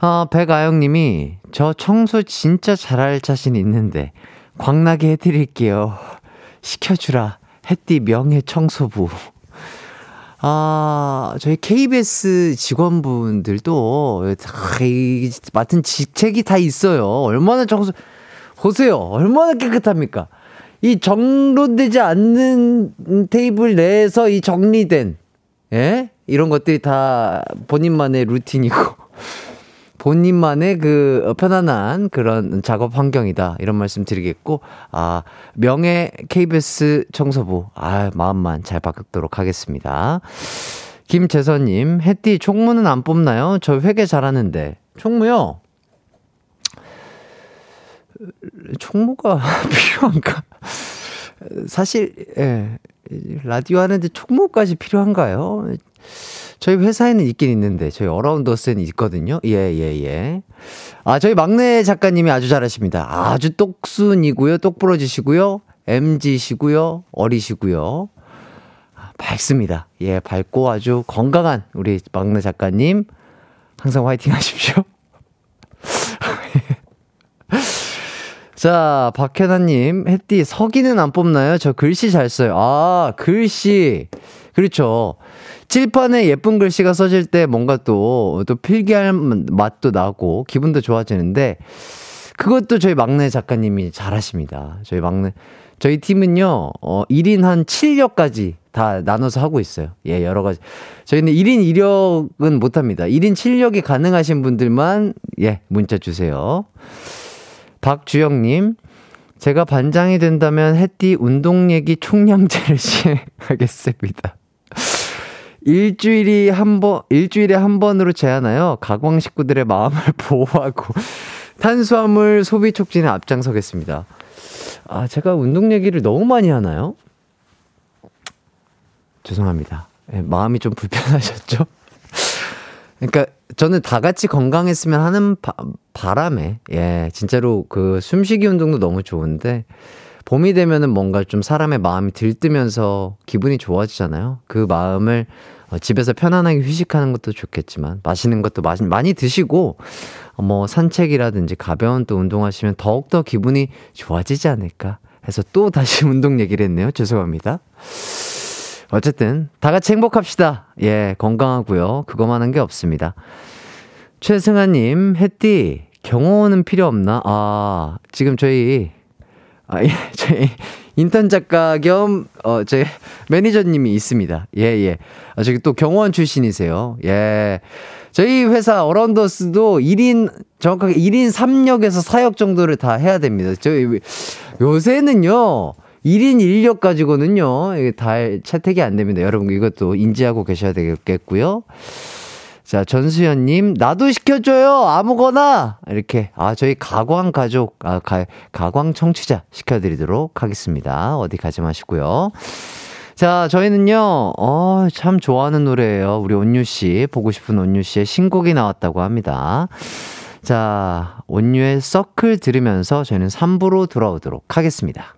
어, 백아영님이 저 청소 진짜 잘할 자신 있는데 광나게 해드릴게요. 시켜주라. 햇띠 명예 청소부. 아, 저희 KBS 직원분들도 다 이, 맡은 직책이 다 있어요. 얼마나 청소, 보세요. 얼마나 깨끗합니까? 이 정돈되지 않는 테이블 내에서 이 정리된, 예? 이런 것들이 다 본인만의 루틴이고, 본인만의 그 편안한 그런 작업 환경이다. 이런 말씀 드리겠고, 아, 명예 KBS 청소부, 아, 마음만 잘 바꾸도록 하겠습니다. 김재선님, 햇띠 총무는 안 뽑나요? 저 회계 잘하는데. 총무요? 총무가 필요한가? 사실, 예, 라디오 하는데 총무까지 필요한가요? 저희 회사에는 있긴 있는데, 저희 어라운더스에는 있거든요. 예, 예, 예. 아, 저희 막내 작가님이 아주 잘하십니다. 아주 똑순이고요, 똑부러지시고요, MG시고요, 어리시고요. 밝습니다. 예, 밝고 아주 건강한 우리 막내 작가님. 항상 화이팅 하십시오. 자, 박현아님, 햇띠, 서기는 안 뽑나요? 저 글씨 잘 써요. 아, 글씨. 그렇죠. 칠판에 예쁜 글씨가 써질 때 뭔가 또, 또 필기할 맛도 나고, 기분도 좋아지는데, 그것도 저희 막내 작가님이 잘 하십니다. 저희 막내, 저희 팀은요, 어, 1인 한 7역까지 다 나눠서 하고 있어요. 예, 여러 가지. 저희는 1인 2역은 못 합니다. 1인 7역이 가능하신 분들만, 예, 문자 주세요. 박주영님, 제가 반장이 된다면 해띠 운동 얘기 총량제를 시행하겠습니다. 일주일이 한 번, 일주일에 한 번으로 제한하여 가광 식구들의 마음을 보호하고 탄수화물 소비 촉진에 앞장서겠습니다. 아, 제가 운동 얘기를 너무 많이 하나요? 죄송합니다. 네, 마음이 좀 불편하셨죠? 그러니까 저는 다 같이 건강했으면 하는 바, 바람에 예 진짜로 그 숨쉬기 운동도 너무 좋은데 봄이 되면은 뭔가 좀 사람의 마음이 들뜨면서 기분이 좋아지잖아요. 그 마음을 어, 집에서 편안하게 휴식하는 것도 좋겠지만 맛있는 것도 많이, 많이 드시고 어, 뭐 산책이라든지 가벼운 또 운동하시면 더욱더 기분이 좋아지지 않을까 해서 또 다시 운동 얘기를 했네요. 죄송합니다. 어쨌든 다 같이 행복합시다. 예, 건강하고요. 그거만 한 게 없습니다. 최승아님, 햇띠 경호는 필요 없나? 아, 지금 저희 아, 예, 저희 인턴 작가 겸, 어, 제 매니저님이 있습니다. 예, 예. 아, 저기 또 경호원 출신이세요. 예. 저희 회사 어라운더스도 1인, 정확하게 1인 3역에서 4역 정도를 다 해야 됩니다. 저희 요새는요, 1인 1역 가지고는요, 이게 다 채택이 안 됩니다. 여러분 이것도 인지하고 계셔야 되겠고요. 자, 전수연님, 나도 시켜줘요! 아무거나! 이렇게, 아, 저희 가광 가족, 아, 가, 가광 청취자 시켜드리도록 하겠습니다. 어디 가지 마시고요. 자, 저희는요, 어, 참 좋아하는 노래예요. 우리 온유 씨, 보고 싶은 온유 씨의 신곡이 나왔다고 합니다. 자, 온유의 서클 들으면서 저희는 3부로 돌아오도록 하겠습니다.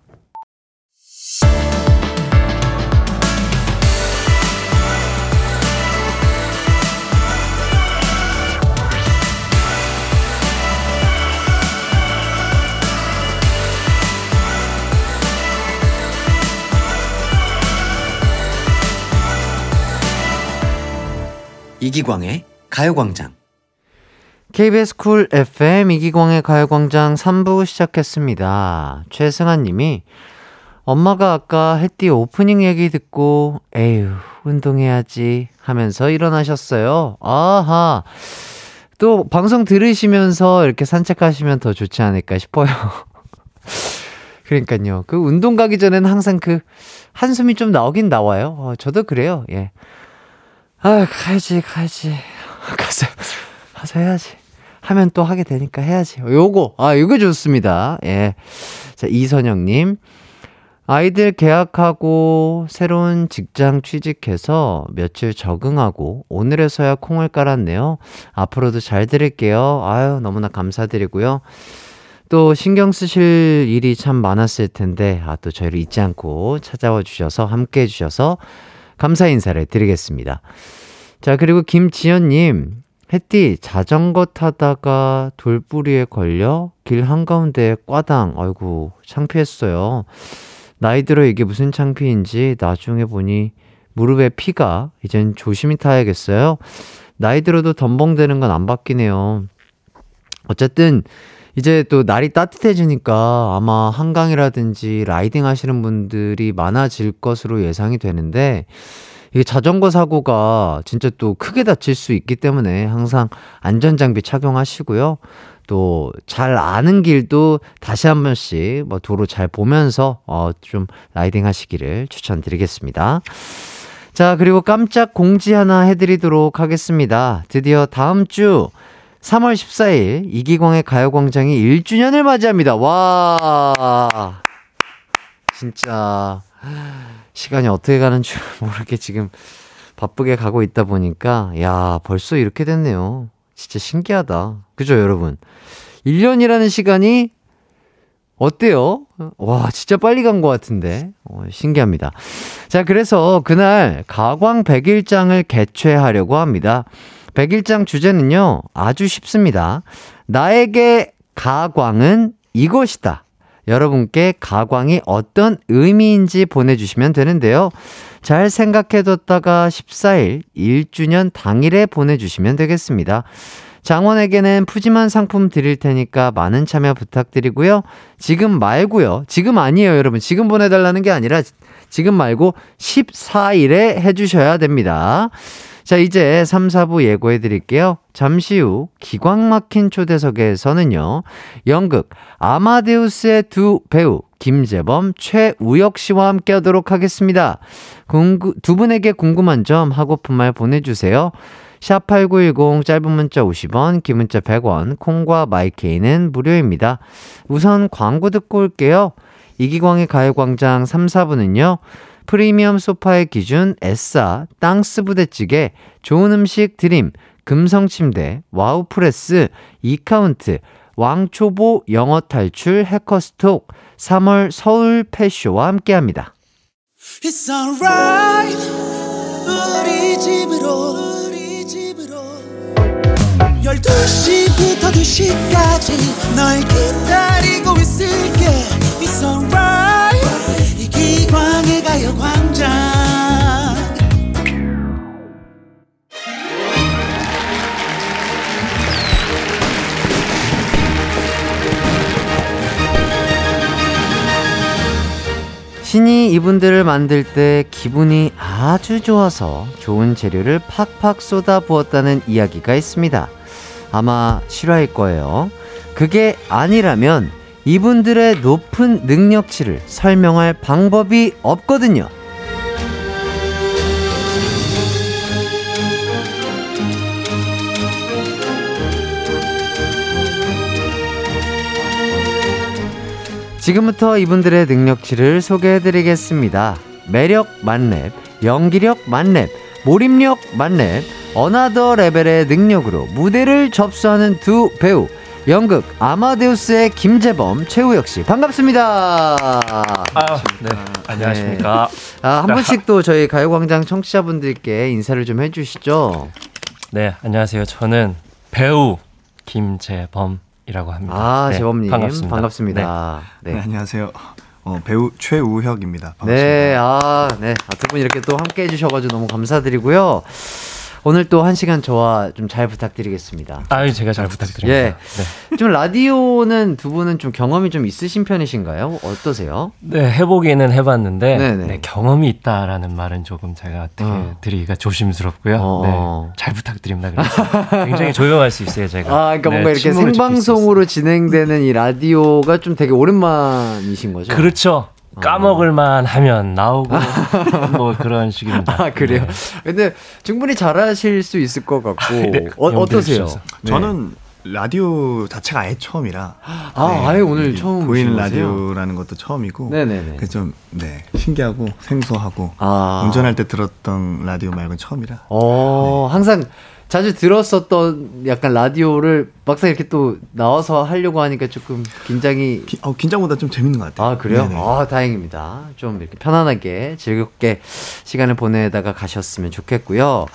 이기광의 가요광장. KBS 쿨 FM 이기광의 가요광장 3부 시작했습니다. 최승아 님이 엄마가 아까 햇띠 오프닝 얘기 듣고 에휴 운동해야지 하면서 일어나셨어요. 아하. 또 방송 들으시면서 이렇게 산책하시면 더 좋지 않을까 싶어요. 그러니까요. 그 운동 가기 전에는 항상 그 한숨이 좀 나오긴 나와요. 어, 저도 그래요. 예. 아, 가야지, 가야지. 가서, 가서 해야지. 하면 또 하게 되니까 해야지. 요거, 아, 요거 좋습니다. 예. 자, 이선영님. 아이들 개학하고 새로운 직장 취직해서 며칠 적응하고 오늘에서야 콩을 깔았네요. 앞으로도 잘 들을게요. 아유, 너무나 감사드리고요. 또 신경 쓰실 일이 참 많았을 텐데, 아, 또 저희를 잊지 않고 찾아와 주셔서 함께 해 주셔서 감사 인사를 드리겠습니다. 자, 그리고 김지연님, 햇띠 자전거 타다가 돌뿌리에 걸려 길 한가운데 꽈당, 아이고, 창피했어요. 나이 들어 이게 무슨 창피인지 나중에 보니 무릎에 피가 이젠 조심히 타야겠어요. 나이 들어도 덤벙대는 건 안 바뀌네요. 어쨌든 이제 또 날이 따뜻해지니까 아마 한강이라든지 라이딩 하시는 분들이 많아질 것으로 예상이 되는데 이게 자전거 사고가 진짜 또 크게 다칠 수 있기 때문에 항상 안전장비 착용하시고요. 또 잘 아는 길도 다시 한 번씩 뭐 도로 잘 보면서 어 좀 라이딩 하시기를 추천드리겠습니다. 자, 그리고 깜짝 공지 하나 해드리도록 하겠습니다. 드디어 다음 주 3월 14일 이기광의 가요광장이 1주년을 맞이합니다. 와. 진짜 시간이 어떻게 가는 줄 모르게 지금 바쁘게 가고 있다 보니까 야, 벌써 이렇게 됐네요. 진짜 신기하다. 그죠, 여러분? 1년이라는 시간이 어때요? 와, 진짜 빨리 간 것 같은데. 어, 신기합니다. 자, 그래서 그날 가광 100일장을 개최하려고 합니다. 100일장 주제는요, 아주 쉽습니다. 나에게 가광은 이것이다. 여러분께 가광이 어떤 의미인지 보내주시면 되는데요. 잘 생각해뒀다가 14일 1주년 당일에 보내주시면 되겠습니다. 장원에게는 푸짐한 상품 드릴 테니까 많은 참여 부탁드리고요. 지금 말고요. 지금 아니에요, 여러분. 지금 보내달라는 게 아니라 지금 말고 14일에 해주셔야 됩니다. 자, 이제 3, 4부 예고해 드릴게요. 잠시 후 기광 막힌 초대석에서는요. 연극 아마데우스의 두 배우 김재범, 최우혁 씨와 함께 하도록 하겠습니다. 궁구, 두 분에게 궁금한 점 하고픈 말 보내주세요. 샵8910 짧은 문자 50원, 긴 문자 100원, 콩과 마이케이는 무료입니다. 우선 광고 듣고 올게요. 이기광의 가요광장 3, 4부는요. 프리미엄 소파의 기준 에싸, 땅스 부대찌개, 좋은 음식 드림, 금성 침대, 와우프레스, 이카운트, 왕초보 영어 탈출 해커스톡, 3월 서울 펫쇼와 함께합니다. 이기광의 가요광장 신이 이분들을 만들 때 기분이 아주 좋아서 좋은 재료를 팍팍 쏟아 부었다는 이야기가 있습니다. 아마 실화일 거예요. 그게 아니라면 이분들의 높은 능력치를 설명할 방법이 없거든요. 지금부터 이분들의 능력치를 소개해드리겠습니다. 매력 만렙, 연기력 만렙, 몰입력 만렙, another level의 능력으로 무대를 접수하는 두 배우. 연극 아마데우스의 김재범, 최우혁 씨 반갑습니다. 아, 네. 안녕하십니까. 아, 한 분씩 또 저희 가요광장 청취자분들께 인사를 좀 해주시죠. 네, 안녕하세요. 저는 배우 김재범이라고 합니다. 아, 네, 재범님 반갑습니다. 반갑습니다. 네, 네. 안녕하세요. 어, 배우 최우혁입니다. 반갑습니다. 네, 아, 네. 아, 두 분 이렇게 또 함께 해주셔가지고 너무 감사드리고요. 오늘 또 한 시간 저와 좀 잘 부탁드리겠습니다. 아유, 제가 잘 부탁드립니다. 예. 네. 좀 라디오는 두 분은 좀 경험이 좀 있으신 편이신가요? 어떠세요? 네, 해보기는 해봤는데. 네, 경험이 있다라는 말은 조금 제가 어. 드리기가 조심스럽고요. 어. 네, 잘 부탁드립니다. 굉장히 조용할 수 있어요, 제가. 아, 그러니까 네, 뭔가 이렇게 생방송으로 진행되는 이 라디오가 좀 되게 오랜만이신 거죠? 그렇죠. 까먹을만 하면 나오고 뭐 그런 식입니다. 아, 그래요? 네. 근데 충분히 잘하실 수 있을 것 같고. 네, 어? 주셔서. 네. 저는 라디오 자체가 아예 처음이라. 아, 아예 오늘 이 처음 보이는? 라디오라는 것도 처음이고. 네네네. 그래서 좀 네, 신기하고 생소하고 아. 운전할 때 들었던 라디오 말고는 처음이라. 어, 네. 항상 자주 들었었던 약간 라디오를 막상 이렇게 또 나와서 하려고 하니까 조금 긴장이 기- 어, 긴장보다 좀 재밌는 것 같아요. 아 그래요? 네네. 아 다행입니다. 좀 이렇게 편안하게 즐겁게 시간을 보내다가 가셨으면 좋겠고요.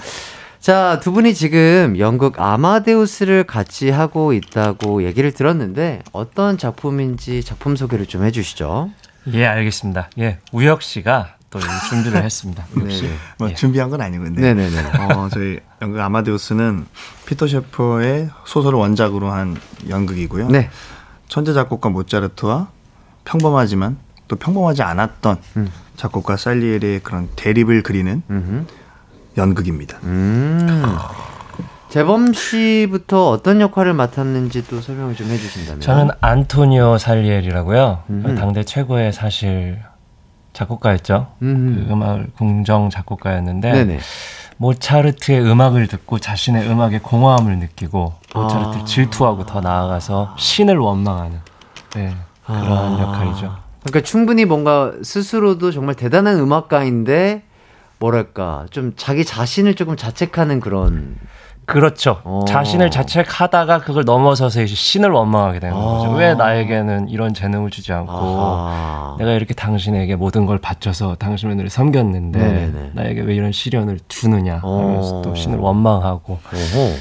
자, 두 분이 지금 연극 아마데우스를 같이 하고 있다고 얘기를 들었는데 어떤 작품인지 작품 소개를 좀 해주시죠. 예, 알겠습니다. 예, 우혁 씨가 또이 준비를 했습니다. 우혁 씨. 네네. 뭐 예. 준비한 건 아니고 근데 네네네. 어, 저희 연극 아마데우스는 피터 셰퍼의 소설을 원작으로 한 연극이고요. 네. 천재 작곡가 모차르트와 평범하지만 또 평범하지 않았던 음. 작곡가 살리에리의 그런 대립을 그리는 음흠. 연극입니다. 음. 재범 씨부터 어떤 역할을 맡았는지 또 설명을 좀 해주신다면. 저는 안토니오 살리엘이라고요. 음흠. 당대 최고의 사실 작곡가였죠. 음. 그 음악 궁정 작곡가였는데 네네. 모차르트의 음악을 듣고 자신의 음악에 공허함을 느끼고 모차르트를 아. 질투하고 더 나아가서 신을 원망하는 네, 그런 아. 역할이죠. 그러니까 충분히 뭔가 스스로도 정말 대단한 음악가인데 뭐랄까 좀 자기 자신을 조금 자책하는 그런 그렇죠. 어. 자신을 자책하다가 그걸 넘어서서 이제 신을 원망하게 되는 거죠. 아. 왜 나에게는 이런 재능을 주지 않고 아하. 내가 이렇게 당신에게 모든 걸 바쳐서 당신을 섬겼는데 네네네. 나에게 왜 이런 시련을 주느냐 하면서 어. 또 신을 원망하고 오호.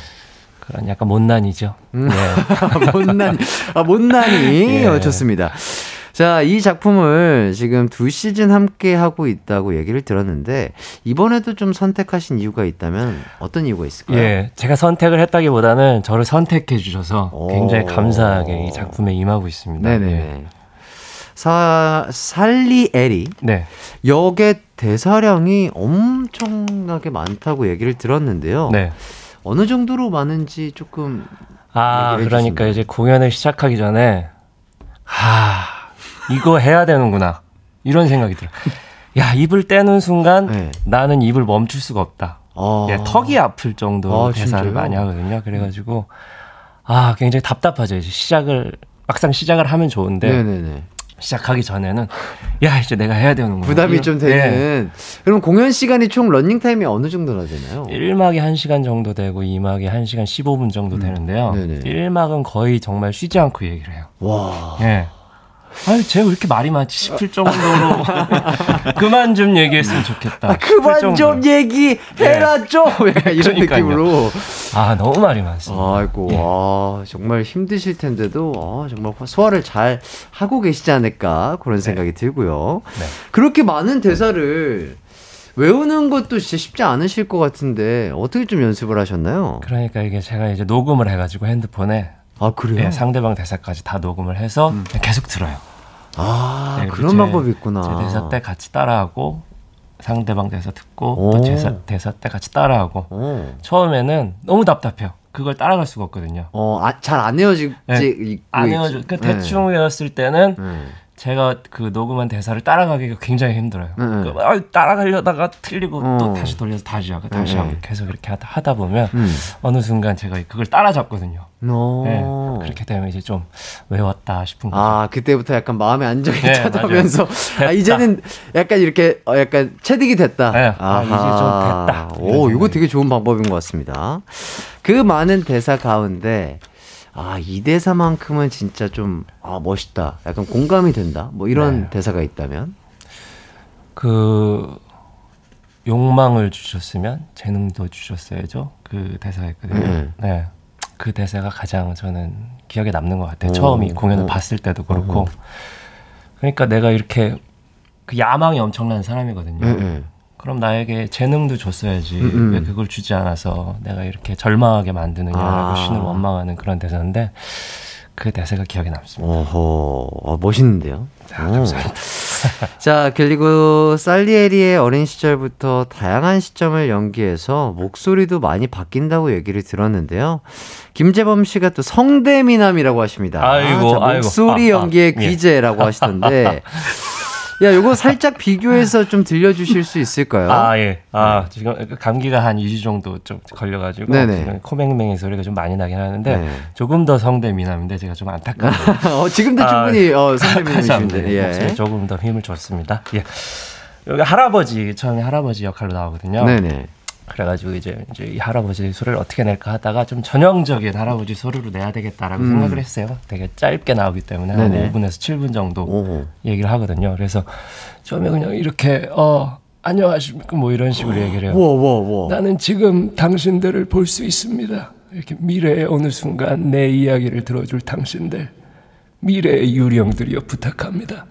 그런 약간 못난이죠. 음. 네. 못난이 아 못난이 예. 어, 좋습니다. 자, 이 작품을 지금 두 시즌 함께 하고 있다고 얘기를 들었는데 이번에도 좀 선택하신 이유가 있다면 어떤 이유가 있을까요? 예, 제가 선택을 했다기보다는 저를 선택해 주셔서 오. 굉장히 감사하게 이 작품에 임하고 있습니다. 네네네. 예. 사 살리 에리 네. 역의 대사량이 엄청나게 많다고 얘기를 들었는데요. 네. 어느 정도로 많은지 조금 아, 그러니까 해주신다면. 이제 공연을 시작하기 전에 하, 이거 해야 되는구나. 이런 생각이 들어요. 야, 입을 떼는 순간 네. 나는 입을 멈출 수가 없다. 아, 예, 턱이 아플 정도 아, 대사를 진짜요? 많이 하거든요. 그래가지고 아, 굉장히 답답하죠. 이제 시작을 막상 시작을 하면 좋은데 네네네. 시작하기 전에는 야, 이제 내가 해야 되는구나. 부담이 좀 예. 되는. 그럼 공연 시간이 총 런닝 타임이 어느 정도나 되나요? 1막이 1시간 정도 되고 2막이 1시간 15분 정도 되는데요. 음. 네네. 1막은 거의 정말 쉬지 않고 얘기를 해요. 와. 예. 아유, 쟤왜 이렇게 말이 많지 싶을 정도로 그만 좀 얘기했으면 좋겠다. 아, 그만 좀 얘기해라 좀 약간 이런 네. 그러니까요. 느낌으로. 아, 너무 말이 많습니다. 아이고, 예. 와, 정말 힘드실 텐데도, 아, 정말 소화를 잘 하고 계시지 않을까, 그런 생각이 들고요. 네. 그렇게 많은 대사를 외우는 것도 진짜 쉽지 않으실 것 같은데, 어떻게 좀 연습을 하셨나요? 그러니까 이게 제가 이제 녹음을 해가지고 핸드폰에 아, 그래요? 예, 상대방 대사까지 다 녹음을 해서 음. 계속 들어요. 아, 네, 그런 제- 방법이 있구나. 제 대사 때 같이 따라하고 상대방 대사 듣고 오. 또 대사, 대사 때 같이 따라하고 어, 처음에는 너무 답답해요. 그걸 따라갈 수가 없거든요. 어, 아, 잘안 헤어지지. 네. 이- 안 그- 헤어져. 그 네. 대충 외웠을 때는 네. 제가 그 녹음한 대사를 따라가기가 굉장히 힘들어요. 네. 그, 아, 따라가려다가 틀리고 어. 또 다시 돌려서 다시 하고 다시 네. 하고 계속 이렇게 하다, 하다 보면 음. 어느 순간 제가 그걸 따라잡거든요. 어. 네. 그렇게 되면 이제 좀 외웠다 싶은 거죠. 아, 그때부터 약간 마음의 안정이 네, 찾아오면서 아. 이제는 약간 이렇게 어, 약간 체득이 됐다. 네, 아, 이제 좀 됐다. 오, 이거. 되게 좋은 방법인 것 같습니다. 그 많은 대사 가운데 아, 이 대사만큼은 진짜 좀 아, 멋있다. 약간 공감이 된다. 뭐 이런 네. 대사가 있다면 그 욕망을 주셨으면 재능도 주셨어야죠. 그 대사가 있거든요. 네. 네. 그 대사가 가장 저는 기억에 남는 것 같아요. 오, 처음 이 공연을 오. 봤을 때도 그렇고. 그러니까 내가 이렇게 그 야망이 엄청난 사람이거든요. 그럼 나에게 재능도 줬어야지. 음, 음. 왜 그걸 주지 않아서 내가 이렇게 절망하게 만드느냐라고 아. 신을 원망하는 그런 대사인데 그 대사가 기억에 남습니다. 오호, 어, 멋있는데요. 아, 오. 감사합니다. 자, 그리고 살리에리의 어린 시절부터 다양한 시점을 연기해서 목소리도 많이 바뀐다고 얘기를 들었는데요. 김재범 씨가 또 성대미남이라고 하십니다. 아이고, 자, 아이고. 목소리 아, 아, 연기의 예. 귀재라고 하시던데. 야, 요거 살짝 비교해서 좀 들려주실 수 있을까요? 아, 예. 아, 지금 감기가 한 2주 정도 좀 걸려가지고 네네. 코맹맹이 소리가 좀 많이 나긴 하는데 네. 조금 더 성대 미남인데 제가 좀 안타까워요. 어, 지금도 아, 충분히 어, 성대 미남이신데. 감사합니다. 예. 목소리 조금 더 힘을 줬습니다. 예. 여기 할아버지 처음에 할아버지 역할로 나오거든요. 네네. 그래가지고 이제 이제 이 할아버지 소리를 어떻게 낼까 하다가 좀 전형적인 할아버지 소리로 내야 되겠다라고 음. 생각을 했어요. 되게 짧게 나오기 때문에 네네. 한 5분에서 7분 정도 오. 얘기를 하거든요. 그래서 처음에 그냥 이렇게 어 안녕하십니까 뭐 이런 식으로 얘기를 해요. 우와, 우와, 우와. 나는 지금 당신들을 볼 수 있습니다. 이렇게 미래의 어느 순간 내 이야기를 들어줄 당신들, 미래의 유령들이여 부탁합니다.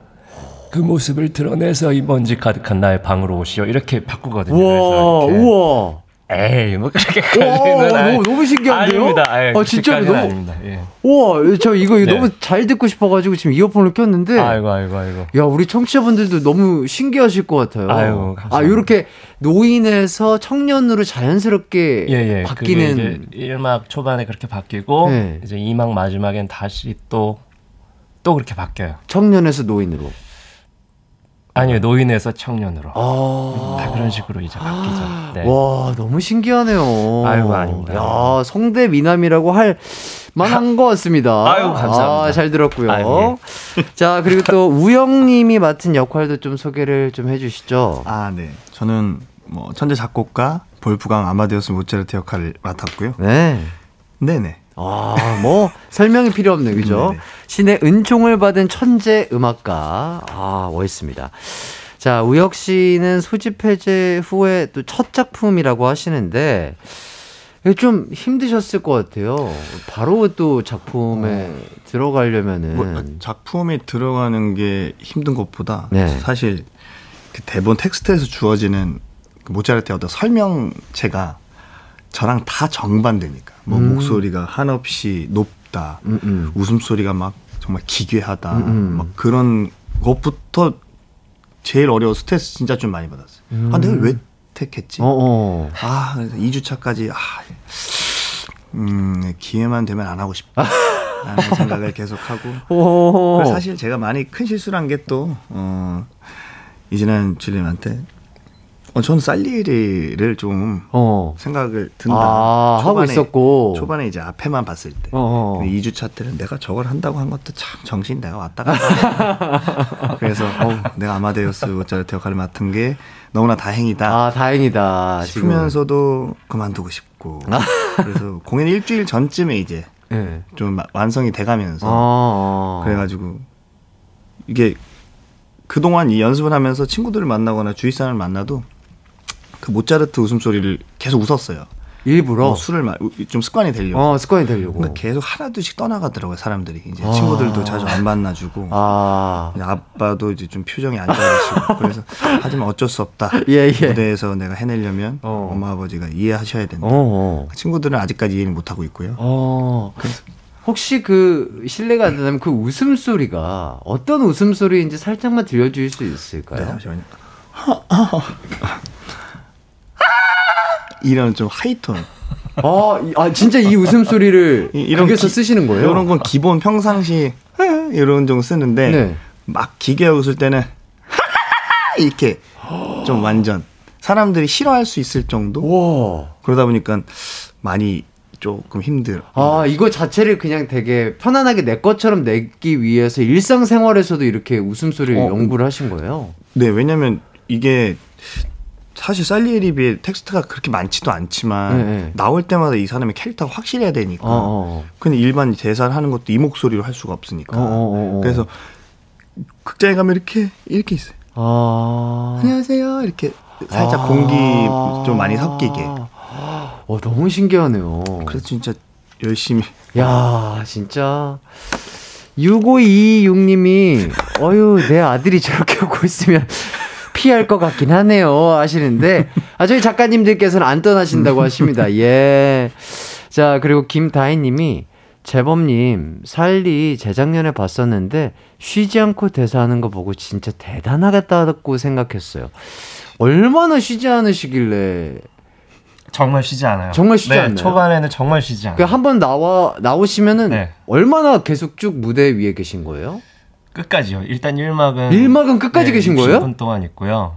그 모습을 드러내서 이 먼지 가득한 나의 방으로 오시오. 이렇게 바꾸거든요. 우와, 이렇게. 우와. 에이, 뭐 오, 그렇게까지는 너무, 너무 신기한데요? 아닙니다. 에이, 아, 진짜로 그렇게까지는 너무. 아닙니다. 예. 우와, 저 이거 네. 너무 잘 듣고 싶어가지고 지금 이어폰을 꼈는데. 아이고, 아이고, 아이고. 야, 우리 청취자분들도 너무 신기하실 것 같아요. 아이고, 감사합니다. 아, 요렇게 노인에서 청년으로 자연스럽게 예, 예. 바뀌는. 이제 1막 초반에 그렇게 바뀌고 네. 이제 2막 마지막엔 다시 또 또 그렇게 바뀌어요. 청년에서 노인으로. 아니요, 노인에서 청년으로. 아. 다 그런 식으로 이제 바뀌죠. 네. 와, 너무 신기하네요. 아이고, 아닙니다. 야, 성대 미남이라고 할 만한 것 같습니다. 아이고, 감사합니다. 아, 잘 들었고요. 아이고, 자, 그리고 또 우영님이 맡은 역할도 좀 소개를 좀 해주시죠. 아, 네. 저는 뭐 천재 작곡가 볼프강 아마데우스 모차르트 역할을 맡았고요. 네. 네네. 아, 뭐 설명이 필요 없네, 그죠? 네네. 신의 은총을 받은 천재 음악가. 아, 멋있습니다. 자, 우혁 씨는 소집 해제 후에 또 첫 작품이라고 하시는데 좀 힘드셨을 것 같아요. 바로 또 작품에 들어가려면은 뭐, 작품에 들어가는 게 힘든 것보다 네. 사실 그 대본 텍스트에서 주어지는 그 모차르트의 어떤 설명체가 저랑 다 정반대니까 뭐 음. 목소리가 한없이 높다 음, 음. 웃음소리가 막 정말 기괴하다 음, 음. 막 그런 것부터 제일 어려워 스트레스 진짜 좀 많이 받았어요 음. 아 내가 왜 택했지 어, 어. 아 그래서 2주차까지 아, 음 기회만 되면 안 하고 싶다 라는 생각을 계속하고 사실 제가 많이 큰 실수를 한게또 어, 이진환 주님한테 어, 저는 살리리를 좀 어. 생각을 든다. 아, 하고 있었고. 초반에 이제 앞에만 봤을 때. 어, 어. 2주차 때는 내가 저걸 한다고 한 것도 참 정신 내가 왔다 갔다. 그래서 어, 내가 아마데우스 모차르트 역할을 맡은 게 너무나 다행이다. 아, 다행이다. 싶으면서도 그만두고 싶고. 그래서 공연 일주일 전쯤에 이제 예. 좀 마- 완성이 돼가면서 어, 어. 그래가지고 이게 그동안 이 연습을 하면서 친구들을 만나거나 주위 사람을 만나도 그 모차르트 웃음소리를 계속 웃었어요. 일부러 뭐 술을 마, 좀 습관이 되려고. 어, 습관이 되려고. 근데 계속 하나둘씩 떠나가더라고요 사람들이. 이제 아. 친구들도 자주 안 만나주고. 아. 아빠도 이제 좀 표정이 안 좋아지시고 그래서 하지만 어쩔 수 없다. 예, 예. 무대에서 내가 해내려면 어. 엄마 아버지가 이해하셔야 된다. 어, 어. 친구들은 아직까지 이해를 못 하고 있고요. 어. 혹시 그 실례가 안 된다면 그 웃음 소리가 어떤 웃음 소리인지 살짝만 들려주실 수 있을까요? 네, 잠시만요. 이런 좀 하이톤. 아, 이- 아 진짜 이 웃음소리를 이- 이런 거기서 기- 쓰시는 거예요? 이런 건 기본 평상시 이런 정도 쓰는데 네. 막 기계 웃을 때는 이렇게 좀 완전 사람들이 싫어할 수 있을 정도 와. 그러다 보니까 많이 조금 힘들어. 아, 이거 자체를 그냥 되게 편안하게 내 것처럼 내기 위해서 일상생활에서도 이렇게 웃음소리를 어. 연구를 하신 거예요? 네, 왜냐면 이게 사실 살리에리 비에 텍스트가 그렇게 많지도 않지만 네, 네. 나올 때마다 이 사람의 캐릭터가 확실해야 되니까. 어, 어. 근데 일반 대사를 하는 것도 이 목소리로 할 수가 없으니까. 어, 어. 그래서 극장에 가면 이렇게 이렇게 있어요. 아. 안녕하세요. 이렇게 살짝 아. 공기 좀 많이 섞이게. 어, 너무 신기하네요. 그래서 진짜 열심히. 야, 진짜. 6526님이, 어휴, 내 아들이 저렇게 오고 있으면 피할 것 같긴 하네요. 하시는데, 아, 저희 작가님들께서는 안 떠나신다고 하십니다. 예. 자, 그리고 김다희 님이, 재범님, 살리 재작년에 봤었는데, 쉬지 않고 대사하는 거 보고 진짜 대단하겠다고 생각했어요. 얼마나 쉬지 않으시길래 정말 쉬지 않아요. 정말 쉬지 네, 않나요? 초반에는 정말 쉬지 않아요. 그 한 번 나와 나오시면은 네. 얼마나 계속 쭉 무대 위에 계신 거예요? 끝까지요. 일단 1막은 1막은 끝까지 계신 거예요? 10분 동안 있고요.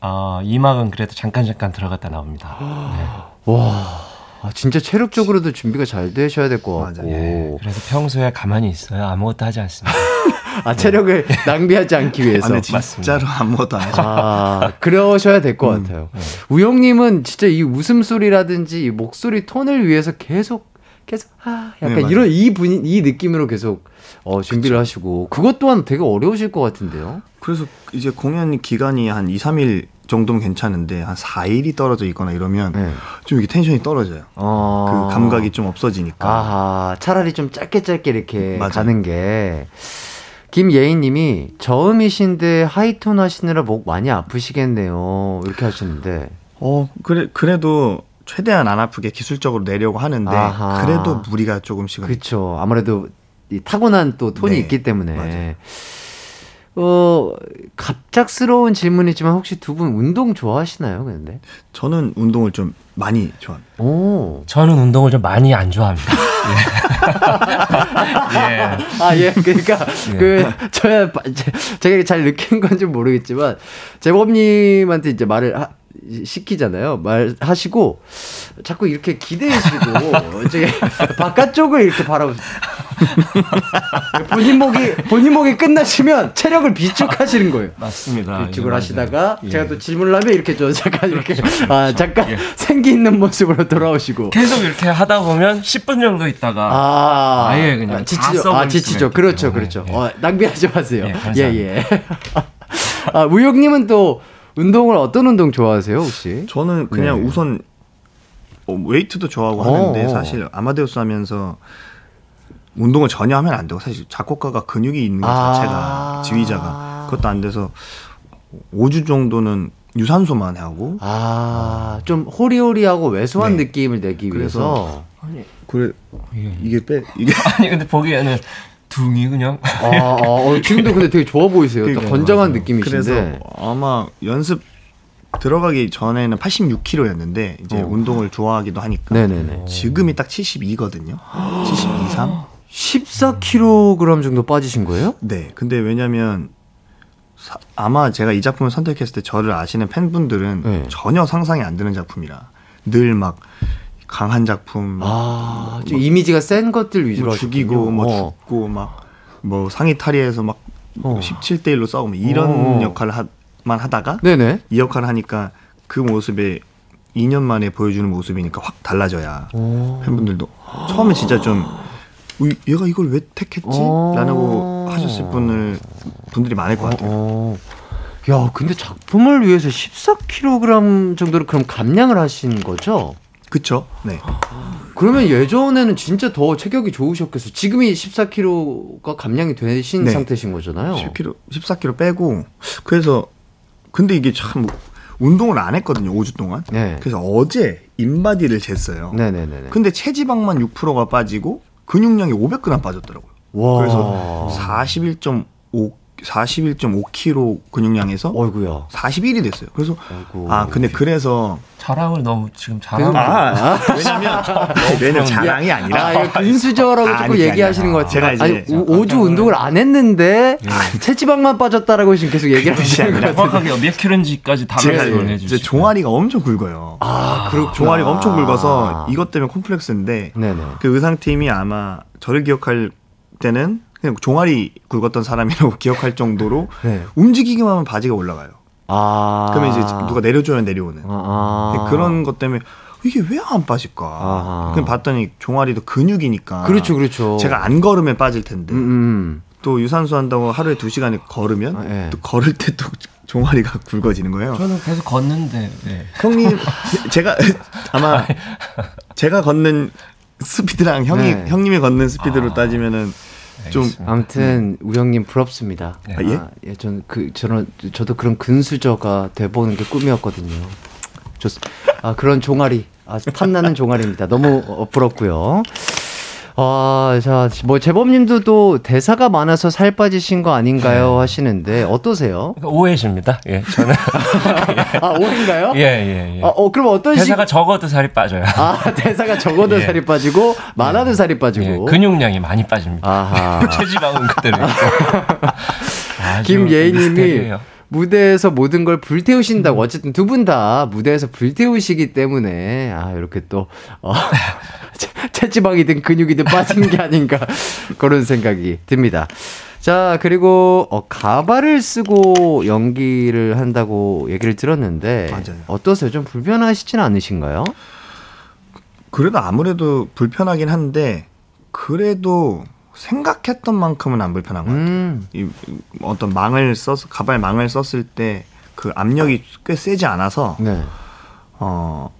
아, 2막은 그래도 잠깐 잠깐 들어갔다 나옵니다. 네. 와, 아, 진짜 체력적으로도 준비가 잘 되셔야 될 것 같고. 예, 그래서 평소에 가만히 있어요. 아무것도 하지 않습니다. 아 체력을 낭비하지 않기 위해서. 아, 근데 진짜로 아무것도 안 하죠. 아, 그러셔야 될것 같아요. 우영님은 진짜 이 웃음소리라든지 이 목소리 톤을 위해서 계속, 계속, 아, 약간 네. 이런 이 분위, 이 느낌으로 계속 어, 준비를 하시고, 그것 또한 되게 어려우실 것 같은데요? 그래서 이제 공연 기간이 한 2, 3일 정도면 괜찮은데 한 4일이 떨어져 있거나 이러면 네. 좀 이게 텐션이 떨어져요. 어. 그 감각이 좀 없어지니까. 아하, 차라리 좀 짧게 짧게 이렇게 맞아요. 가는 게. 김예인 님이 저음이신데 하이톤 하시느라 목 많이 아프시겠네요. 이렇게 하시는데. 어, 그래 그래도 최대한 안 아프게 기술적으로 내려고 하는데 아하. 그래도 무리가 조금씩은 그렇죠. 아무래도 이 타고난 또 톤이 네, 있기 때문에. 맞아요. 어, 갑작스러운 질문이지만 혹시 두 분 운동 좋아하시나요, 근데? 저는 운동을 좀 많이 좋아합니다. 오. 저는 운동을 좀 많이 안 좋아합니다. 예. 아, 예. 그러니까, 예. 그, 저야, 제가 잘 느낀 건지 모르겠지만, 재범 님한테 이제 말을 하, 시키잖아요. 말 하시고, 자꾸 이렇게 기대시고, 저기, 바깥쪽을 이렇게 바라보세요. 본인 목이, 본인 목이 끝나시면 체력을 비축하시는 거예요. 맞습니다. 비축을 예, 하시다가. 예. 제가 또 질문을 하면 이렇게 좀 잠깐 이렇게 아 잠깐 예. 생기 있는 모습으로 돌아오시고 계속 이렇게 하다 보면 10분 정도 있다가 아 아예 그냥 다 지치죠 아 지치죠 그렇죠. 그렇죠 예. 어, 낭비하지 마세요 예. 예예 아 우혁님은 또 운동을 어떤 운동 좋아하세요 혹시 저는 그냥 네. 우선 어, 웨이트도 좋아하고 어, 하는데 어. 사실 아마데우스 하면서 운동을 전혀 하면 안 되고 사실 작곡가가 근육이 있는 것 아. 자체가 지휘자가 그것도 안 돼서 5주 정도는 유산소만 하고 아좀 호리호리하고 왜소한 네. 느낌을 내기 위해서 그래 예. 이게 빼 이게 아니 근데 보기에는 둥이 그냥 아, 아, 어, 지금도 근데 되게 좋아 보이세요 딱 그러니까, 건장한 맞아요. 느낌이신데 그래서 아마 연습 들어가기 전에는 86kg였는데 이제 어. 운동을 좋아하기도 하니까 네네네 지금이 딱 72거든요. 72, 3? 14kg 정도 빠지신 거예요? 네. 근데 왜냐면 사- 아마 제가 이 작품을 선택했을 때 저를 아시는 팬분들은 네. 전혀 상상이 안 되는 작품이라 늘 막 강한 작품 아, 좀 이미지가 센 것들 위주로 뭐. 죽이고 뭐 어. 죽고 막 뭐 상의 탈의해서 막 어. 17대 1로 싸우고 뭐 이런 어. 역할을 하, 만 하다가 네네. 이 역할을 하니까 그 모습에 2년 만에 보여주는 모습이니까 확 달라져야 오. 팬분들도 처음에 진짜 좀 의- 얘가 이걸 왜 택했지? 어. 라고 하셨을 분을 분들이 많을 것 같아요. 어. 야, 근데 작품을 위해서 14kg 정도를 그럼 감량을 하신 거죠? 그쵸? 네. 그러면 예전에는 진짜 더 체격이 좋으셨겠어. 지금이 14kg가 감량이 되신 네. 상태신 거잖아요. 10kg, 14kg 빼고 그래서 근데 이게 참 운동을 안 했거든요. 5주 동안. 네. 그래서 어제 인바디를 쟀어요. 네네네. 근데 체지방만 6%가 빠지고 근육량이 500g 빠졌더라고요. 와. 그래서 41.5 41.5kg 근육량에서 어이구야. 41이 됐어요. 그래서 아이고. 아 근데 그래서 자랑을 너무 지금 자랑. 아, 왜냐면 왜냐면 자랑이 아니라 아, 이거 근수저라고 아, 자꾸 아니, 얘기하시는 아니, 것 같아요. 제가 이제 아니, 오, 5주 운동을 안 했는데 예. 체지방만 빠졌다라고 지금 계속 얘기를 하시는 같아요. 정확하게 몇 킬로인지까지 다 이제 해주시고. 종아리가 엄청 굵어요. 아, 그렇구나. 종아리가 엄청 굵어서 이것 때문에 콤플렉스인데 네네. 그 의상팀이 아마 저를 기억할 때는 그냥 종아리 굵었던 사람이라고 기억할 정도로 네. 움직이기만 하면 바지가 올라가요. 아. 그러면 이제 누가 내려줘야 내려오는 아. 그런 것 때문에 이게 왜 안 빠질까? 아하. 그럼 봤더니 종아리도 근육이니까. 그렇죠, 그렇죠. 제가 안 걸으면 빠질 텐데 음, 음. 또 유산소 한다고 하루에 두 시간을 걸으면 아, 예. 또 걸을 때 또 종아리가 굵어지는 거예요. 저는 계속 걷는데. 네. 형님 제가 아마 제가 걷는 스피드랑 형이 네. 형님이 걷는 스피드로 따지면은 좀 아무튼 우리 형님 부럽습니다. 아, 예? 아, 예, 저는 그 저는 저도 그런 근수저가 돼보는 게 꿈이었거든요. 좋, 아 그런 종아리, 아 탐나는 종아리입니다. 너무 어, 부럽고요. 아, 자, 뭐 재범님도 또 대사가 많아서 살 빠지신 거 아닌가요 하시는데 어떠세요? 그러니까 오해십니다. 예, 저는. 아 오해인가요? 예, 예, 예. 아, 어 그럼 어떤 식? 대사가 적어도 살이 빠져요. 아 대사가 적어도 예. 살이 빠지고 많아도 살이 예, 빠지고. 근육량이 많이 빠집니다. 아하. 체지방은 그대로 있고. 미스테리예요. 무대에서 모든 걸 불태우신다고 어쨌든 두 분 다 무대에서 불태우시기 때문에 아 이렇게 또 어, 체- 체지방이든 근육이든 빠지는 게 아닌가 그런 생각이 듭니다. 자 그리고 어, 가발을 쓰고 연기를 한다고 얘기를 들었는데 맞아요. 어떠세요? 좀 불편하시진 않으신가요? 그래도 아무래도 불편하긴 한데 그래도 생각했던 만큼은 안 불편한 것 같아요. 음, 이, 이 어떤 망을 써서 가발 망을 썼을 때 그 압력이 꽤 세지 않아서 네. 어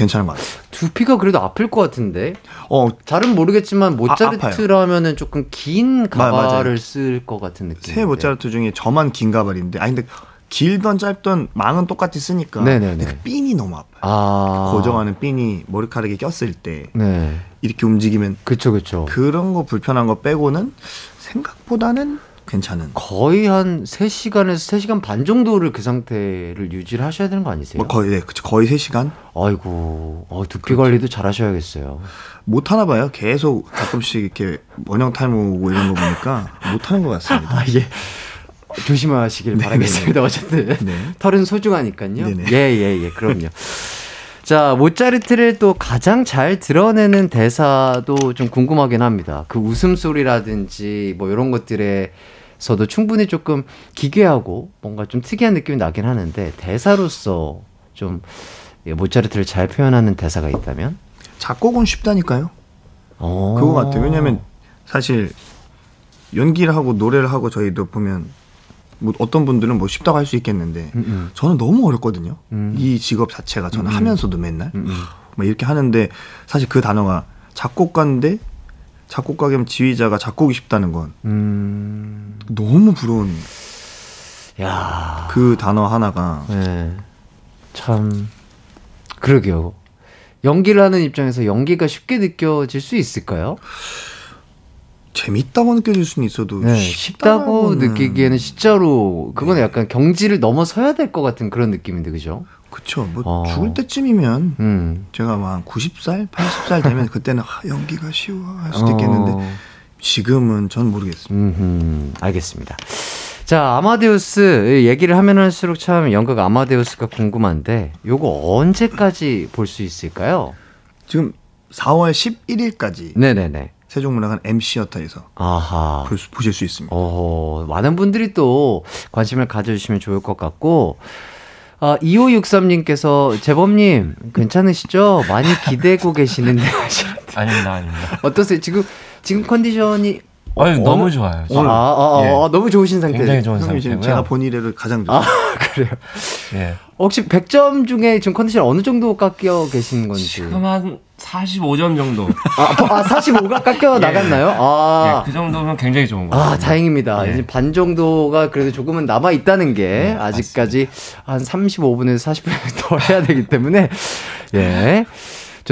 괜찮은 것 같아요. 두피가 그래도 아플 것 같은데 어 잘은 모르겠지만 모짜르트라 아파요. 하면은 조금 긴. 가발을 쓸 것 같은 느낌. 새 모짜르트 중에 저만 긴 가발인데 아니 근데 길던 짧던 망은 똑같이 쓰니까 네네네. 그 핀이 너무 아파요. 아 고정하는 핀이 머리카락에 꼈을 때 네. 이렇게 움직이면 그쵸 그쵸. 그런 거 불편한 거 빼고는 생각보다는 괜찮은. 거의 한 3시간에서 3시간 반 정도를 그 상태를 유지를 하셔야 되는 거 아니세요? 뭐 거의 네, 그쵸. 거의 3시간 아이고, 어, 두피 관리도 잘 하셔야겠어요. 못 하나 봐요. 계속 가끔씩 이렇게 원형 탈모 오고 이런 거 보니까 못 하는 것 같습니다. 아, 예. 조심하시길 네, 바라겠습니다. 어쨌든. 네. 털은 소중하니까요. 네네. 예, 예, 예. 그럼요. 자, 모짜르트를 또 가장 잘 드러내는 대사도 좀 궁금하긴 합니다. 그 웃음소리라든지 뭐 이런 것들에 서도 충분히 조금 기괴하고 뭔가 좀 특이한 느낌이 나긴 하는데 대사로서 좀 예, 모짜르트를 잘 표현하는 대사가 있다면? 작곡은 쉽다니까요. 어. 그거 같아요. 왜냐면 사실 연기를 하고 노래를 하고 저희도 보면 뭐 어떤 분들은 뭐 쉽다고 할 수 있겠는데 음, 음. 저는 너무 어렵거든요. 음. 이 직업 자체가 저는 음. 하면서도 맨날 음, 음. 막 이렇게 하는데 사실 그 단어가 작곡가인데 작곡가 겸 지휘자가 작곡이 쉽다는 건 음. 너무 부러운 야. 그 단어 하나가 네. 참 그러게요. 연기를 하는 입장에서 연기가 쉽게 느껴질 수 있을까요? 재밌다고 느껴질 수는 있어도 네, 쉽다고 느끼기에는 진짜로 그건 네. 약간 경지를 넘어서야 될 것 같은 그런 느낌인데 그죠? 그쵸. 뭐 어. 죽을 때쯤이면 음. 제가 막 90살, 80살 되면 그때는 아, 연기가 쉬워 할 수도 있겠는데 어. 지금은 전 모르겠습니다. 음흠, 알겠습니다. 자, 아마데우스 얘기를 하면 할수록 참 연극 아마데우스가 궁금한데 요거 언제까지 볼 수 있을까요? 지금 4월 11일까지 네네네. 세종문화관 MC여터에서 아하. 볼 수- 보실 수 있습니다. 어, 많은 분들이 또 관심을 가져주시면 좋을 것 같고, 아, 2563님께서, 재범님, 괜찮으시죠? 많이 기대고 계시는데, 아닙니다, 아닙니다. 어떠세요? 지금, 지금 컨디션이. 아유, 어느- 너무 좋아요. 아, 아, 아, 예. 아, 너무 좋으신 상태. 굉장히 좋은 상태고요. 제가 본 이래로 가장 아, 좋습니다. 그래요. 예. 혹시 100점 중에 지금 컨디션 어느 정도 깎여 계신 건지. 지금 한 45점 정도. 아, 아 45가 깎여 나갔나요? 아. 예, 그 정도면 굉장히 좋은 것 아, 같아요. 다행입니다. 예. 이제 반 정도가 그래도 조금은 남아 있다는 게 네, 아직까지 한 35분에서 40분 더 해야 되기 때문에 예.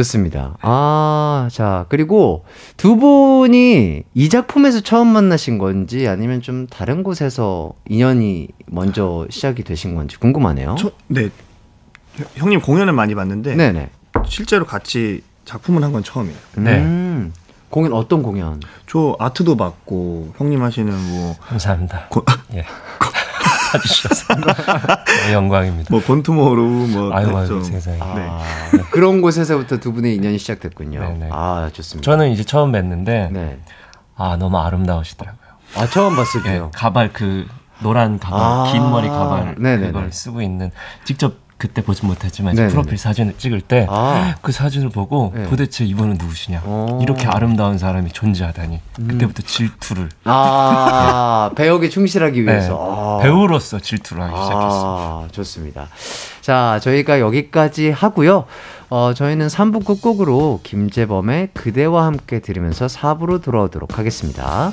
좋습니다. 아, 자, 그리고 두 분이 이 작품에서 처음 만나신 건지 아니면 좀 다른 곳에서 인연이 먼저 시작이 되신 건지 궁금하네요. 저, 네. 형- 형님 공연을 많이 봤는데 네네. 실제로 같이 작품을 한 건 처음이에요. 네. 음, 공연 어떤 공연? 저 아트도 봤고 형님 하시는 뭐 감사합니다. 고- 예. 봐주셔서 너무 영광입니다. 뭐 권투모루 뭐 아유, 좀- 아유 세상에. 네. 아, 그런 곳에서부터 두 분의 인연이 시작됐군요. 네네. 아, 좋습니다. 저는 이제 처음 뵀는데 네. 아 너무 아름다우시더라고요. 아, 처음 봤을 예, 때요. 가발 그 노란 가발, 아, 긴 머리 가발 네네네. 그걸 쓰고 있는 직접 그때 보지 못했지만 이제 네네네. 프로필 사진을 찍을 때그 아. 사진을 보고 네. 도대체 이분은 누구시냐 어. 이렇게 아름다운 사람이 존재하다니 음. 그때부터 질투를 아, 배역에 충실하기 네, 위해서. 아. 배우로서 질투를 하기 시작했어요. 아, 좋습니다. 자, 저희가 여기까지 하고요. 어, 저희는 3부 끝곡으로 김재범의 그대와 함께 들으면서 4부로 돌아오도록 하겠습니다.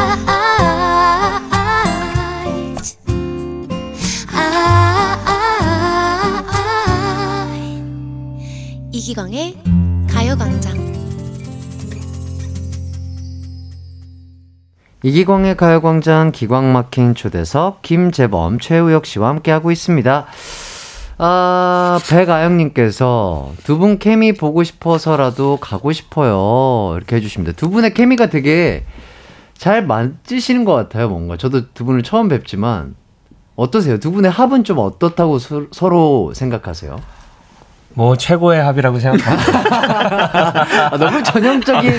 이기광의 가요광장 이기광의 가요광장 기광 막힌 초대석 김재범 최우혁 씨와 함께하고 있습니다. 아, 백아영님께서 두 분 케미 보고 싶어서라도 가고 싶어요. 이렇게 해주십니다. 두 분의 케미가 되게 잘 맞으시는 것 같아요, 뭔가. 저도 두 분을 처음 뵙지만 어떠세요? 두 분의 합은 좀 어떻다고 서, 서로 생각하세요? 뭐 최고의 합이라고 생각합니다. 아, 너무 전형적인,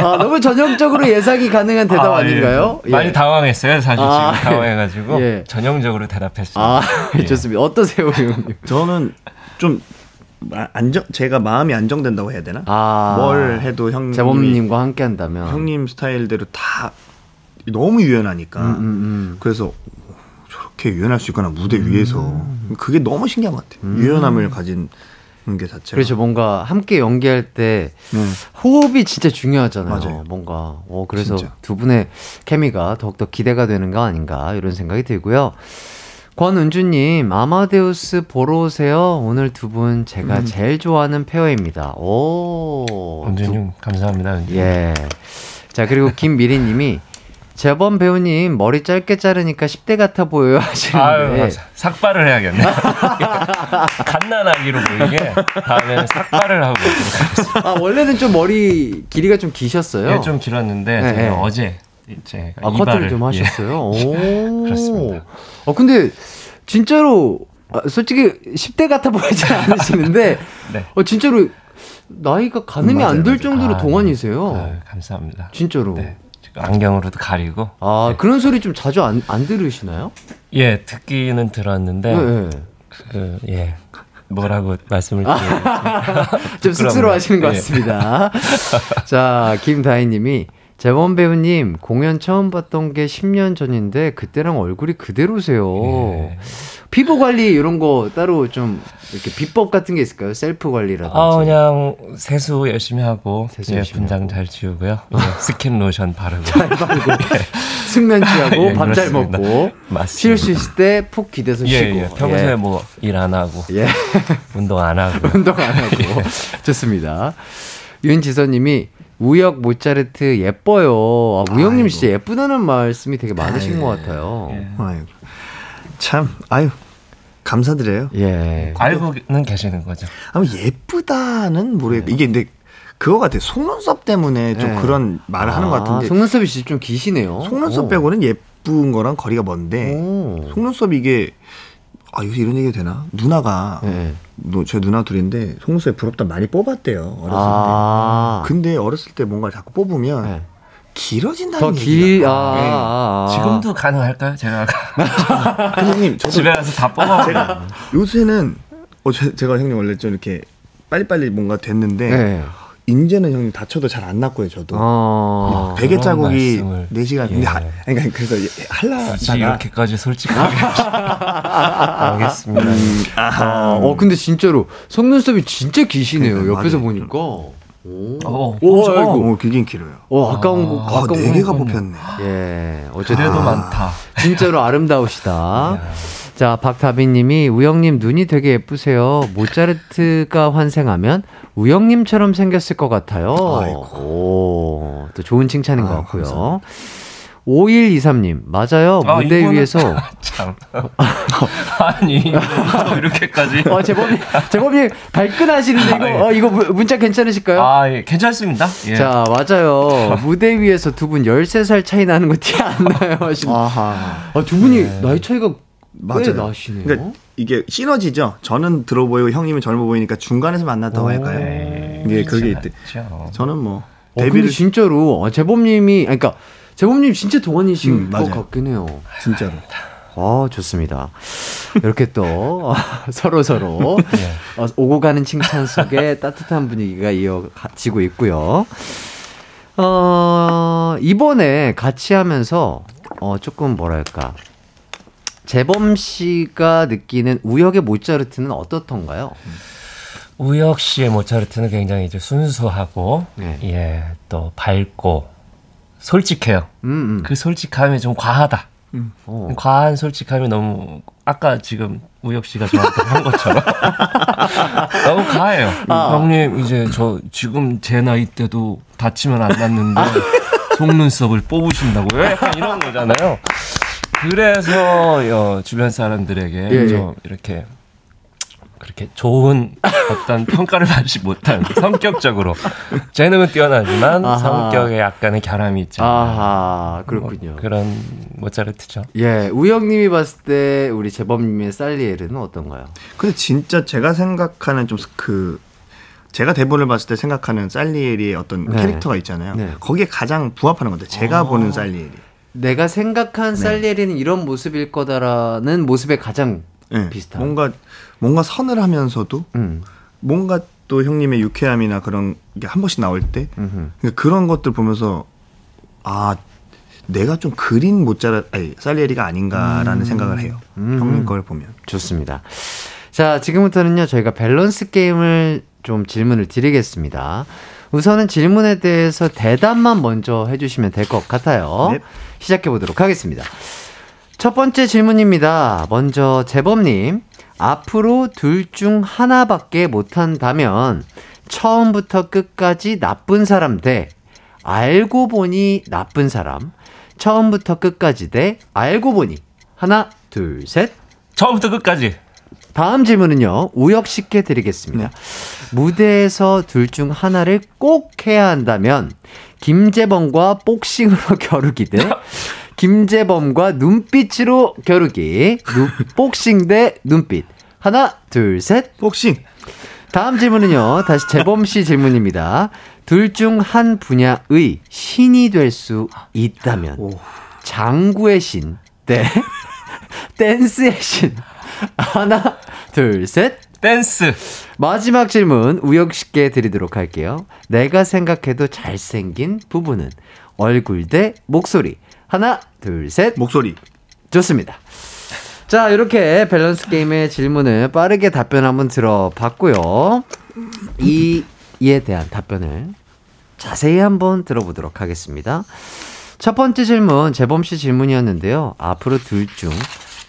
아, 너무 전형적으로 예상이 가능한 대답 아, 예. 아닌가요? 예. 많이 당황했어요, 사실 아, 지금 당황해가지고 예. 전형적으로 대답했습니다. 아, 예. 좋습니다. 어떠세요, 형님? 저는 좀 마- 안정 제가 마음이 안정된다고 해야 되나? 아, 뭘 해도 형님 재범님과 함께 한다면. 형님 스타일대로 다 너무 유연하니까 음, 음, 음. 그래서 오, 저렇게 유연할 수 있구나 무대 위에서 그게 너무 신기한 것 같아요. 유연함을 가진 게 자체가 그렇죠. 뭔가 함께 연기할 때 네. 호흡이 진짜 중요하잖아요. 맞아요. 뭔가. 어, 그래서 진짜. 두 분의 케미가 더욱더 기대가 되는 거 아닌가 이런 생각이 들고요. 권은주님, 아마데우스 보러 오세요. 오늘 두 분 제가 음. 제일 좋아하는 페어입니다. 오. 은준님 감사합니다. 은준님. 예. 자, 그리고 김미리님이 재범 배우님 머리 짧게 자르니까 10대 같아 보여요 아유, 하시는데 맞아. 삭발을 해야겠네. 갓난아기로 보이게 다음에는 삭발을 하고. 아 원래는 좀 머리 길이가 좀 기셨어요. 예, 좀 길었는데 네, 네. 어제 이제 아, 커트를 좀 예. 하셨어요. 오. 그렇습니다. 어 근데 진짜로 아, 솔직히 10대 같아 보이지 않으시는데 네. 어 진짜로 나이가 가늠이 안 될 정도로 아, 동안이세요. 아유, 감사합니다. 진짜로. 네. 안경으로도 가리고 아 그런 소리 좀 자주 안, 안 들으시나요? 예 듣기는 들었는데 네. 그, 예 뭐라고 말씀을 좀 쑥스러워하시는 것 예. 같습니다. 자, 김다희님이 재범 배우님 공연 처음 봤던 게 10년 전인데 그때랑 얼굴이 그대로세요. 예. 피부 관리 이런 거 따로 좀 이렇게 비법 같은 게 있을까요? 셀프 관리라든지. 아 그냥 세수 열심히 하고 세수 예, 열심히 분장 하고. 잘 지우고요 예, 스킨 로션 바르고 숙면 취하고 예, 밥잘 그렇습니다. 먹고 맞습니다. 쉴수 있을 때 푹 기대서 예, 쉬고. 예. 평소에 뭐 일 안 하고 예. 운동 안 하고 운동 안 하고. 좋습니다. 윤지선 님이 우역 모차르트 예뻐요. 아, 아이고. 진짜 예쁘다는 말씀이 되게 많으신 아이고. 것 같아요. 예. 아이고. 참 아유 감사드려요. 예. 알고는 계시는 거죠. 아마 예쁘다는 모르겠고 이게 근데 그거 같아요. 속눈썹 때문에 좀 네. 그런 말을 하는 것 같은데 속눈썹이 진짜 좀 기시네요. 속눈썹 오. 빼고는 예쁜 거랑 거리가 먼데 오. 속눈썹 이게 아 요새 이런 얘기 되나? 누나가 네. 너, 제 누나 둘인데 속눈썹 부럽다 많이 뽑았대요 어렸을 아. 때. 근데 어렸을 때 뭔가 자꾸 뽑으면 네. 길어진다는 더. 길, 아, 네. 아, 아. 지금도 가능할까요? 제가 근데 형님 저도 집에 가서 다 뽑아. 요새는 어 제, 제가 형님 원래 좀 이렇게 빨리빨리 뭔가 됐는데 네. 인제는 형님 다쳐도 잘 안 낫고요, 저도. 어. 베개 자국이. 4시간. 근데 예. 하, 그러니까 그래서 굳이 할라다가 이렇게까지 솔직하게 알겠습니다. 아, 어, 근데 진짜로 속눈썹이 진짜 기시네요. 그러니까, 옆에서 맞아요. 보니까. 오. 어, 오. 아이고. 어, 길긴 길어요. 어, 아까운 거, 아, 아까운 네 개가 거. 뽑혔네. 예. 어쨌든. 그래도 많다. 진짜로 아름다우시다. 자, 박다빈님이 우영님 눈이 되게 예쁘세요. 모차르트가 환생하면 우영님처럼 생겼을 것 같아요. 오, 또 좋은 칭찬인 것 같고요. 5123님, 맞아요. 아, 무대 이거는- 위에서. 참. 아니, 또 이렇게까지. 어, 재범님, 재범님, 발끈하시는데, 이거, 아, 예. 어, 이거 문- 문자 괜찮으실까요? 아, 예, 괜찮습니다. 예. 자, 맞아요. 무대 위에서 두 분 13살 차이 나는 거 티 안 나요. 하시는. 아하. 아, 두 분이 네. 나이 차이가 꽤 맞아요. 나시네요. 그러니까 이게 시너지죠. 저는 들어 보이고 형님은 젊어 보이니까 중간에서 만났다고 할까요? 네. 이게 그게 있대. 그렇죠. 저는 뭐 어, 데뷔를 진짜로 어, 재범님이 아니, 그러니까 재범님 진짜 동안이신 음, 것. 같긴 해요. 진짜로. 아 좋습니다. 이렇게 또 서로 서로 예. 어, 오고 가는 칭찬 속에 따뜻한 분위기가 이어지고 있고요. 어 이번에 같이 하면서 어 조금 뭐랄까 재범 씨가 느끼는 우역의 모차르트는 어떻던가요? 우혁 씨의 모차르트는 굉장히 이제 순수하고, 네. 예, 또 밝고, 솔직해요. 음, 음. 그 솔직함이 좀 과하다. 어. 과한 솔직함이 너무 아까 지금 우혁 씨가 저한테 한 것처럼 너무 과해요. 아. 형님 이제 저 지금 제 나이 때도 다치면 안 낫는데 속눈썹을 뽑으신다고요? 약간 이런 거잖아요. 그래서 어, 주변 사람들에게 예, 좀 이렇게 그렇게 좋은 어떤 평가를 받지 못한 성격적으로 재능은 뛰어나지만 아하. 성격에 약간의 결함이 있죠. 아하 그렇군요. 뭐 그런 모차르트죠. 예, 우영님이 봤을 때 우리 재범님의 살리에르는 어떤가요? 근데 진짜 제가 생각하는 좀 그 제가 대본을 봤을 때 생각하는 살리에리의 어떤 네. 캐릭터가 있잖아요. 네. 거기에 가장 부합하는 것 같아요. 제가 아. 보는 살리에리. 내가 생각한 네. 살리에르는 이런 모습일 거다라는 모습에 가장 네. 비슷한. 뭔가 뭔가 선을 하면서도 음, 뭔가 또 형님의 유쾌함이나 그런 게 한 번씩 나올 때. 그러니까 그런 것들 보면서 아 내가 좀 그린 모짜라 아니 살리에리가 아닌가라는 생각을 해요. 음. 형님 걸 보면. 좋습니다. 자, 지금부터는요, 저희가 밸런스 게임을 좀 질문을 드리겠습니다. 우선은 질문에 대해서 대답만 먼저 해주시면 될 것 같아요. 네. 시작해 보도록 하겠습니다. 첫 번째 질문입니다. 먼저 재범님, 앞으로 둘 중 하나밖에 못한다면 처음부터 끝까지 나쁜 사람 대 알고 보니 나쁜 사람, 처음부터 끝까지 대 알고 보니 하나, 둘, 셋. 처음부터 끝까지. 다음 질문은요, 우혁 씨께 드리겠습니다. 무대에서 둘 중 하나를 꼭 해야 한다면, 김재범과 복싱으로 겨루기 대, 김재범과 눈빛으로 겨루기, 눈, 복싱 대 눈빛. 하나, 둘, 셋. 복싱. 다음 질문은요, 다시 재범 씨 질문입니다. 둘 중 한 분야의 신이 될 수 있다면, 장구의 신 대, 댄스의 신. 하나, 둘, 셋. 댄스. 마지막 질문 우혁 씨께 드리도록 할게요. 내가 생각해도 잘생긴 부분은 얼굴 대 목소리. 하나, 둘, 셋. 목소리. 좋습니다. 자, 이렇게 밸런스 게임의 질문을 빠르게 답변 한번 들어봤고요. 이, 이에 대한 답변을 자세히 한번 들어보도록 하겠습니다. 첫 번째 질문, 재범 씨 질문이었는데요. 앞으로 둘 중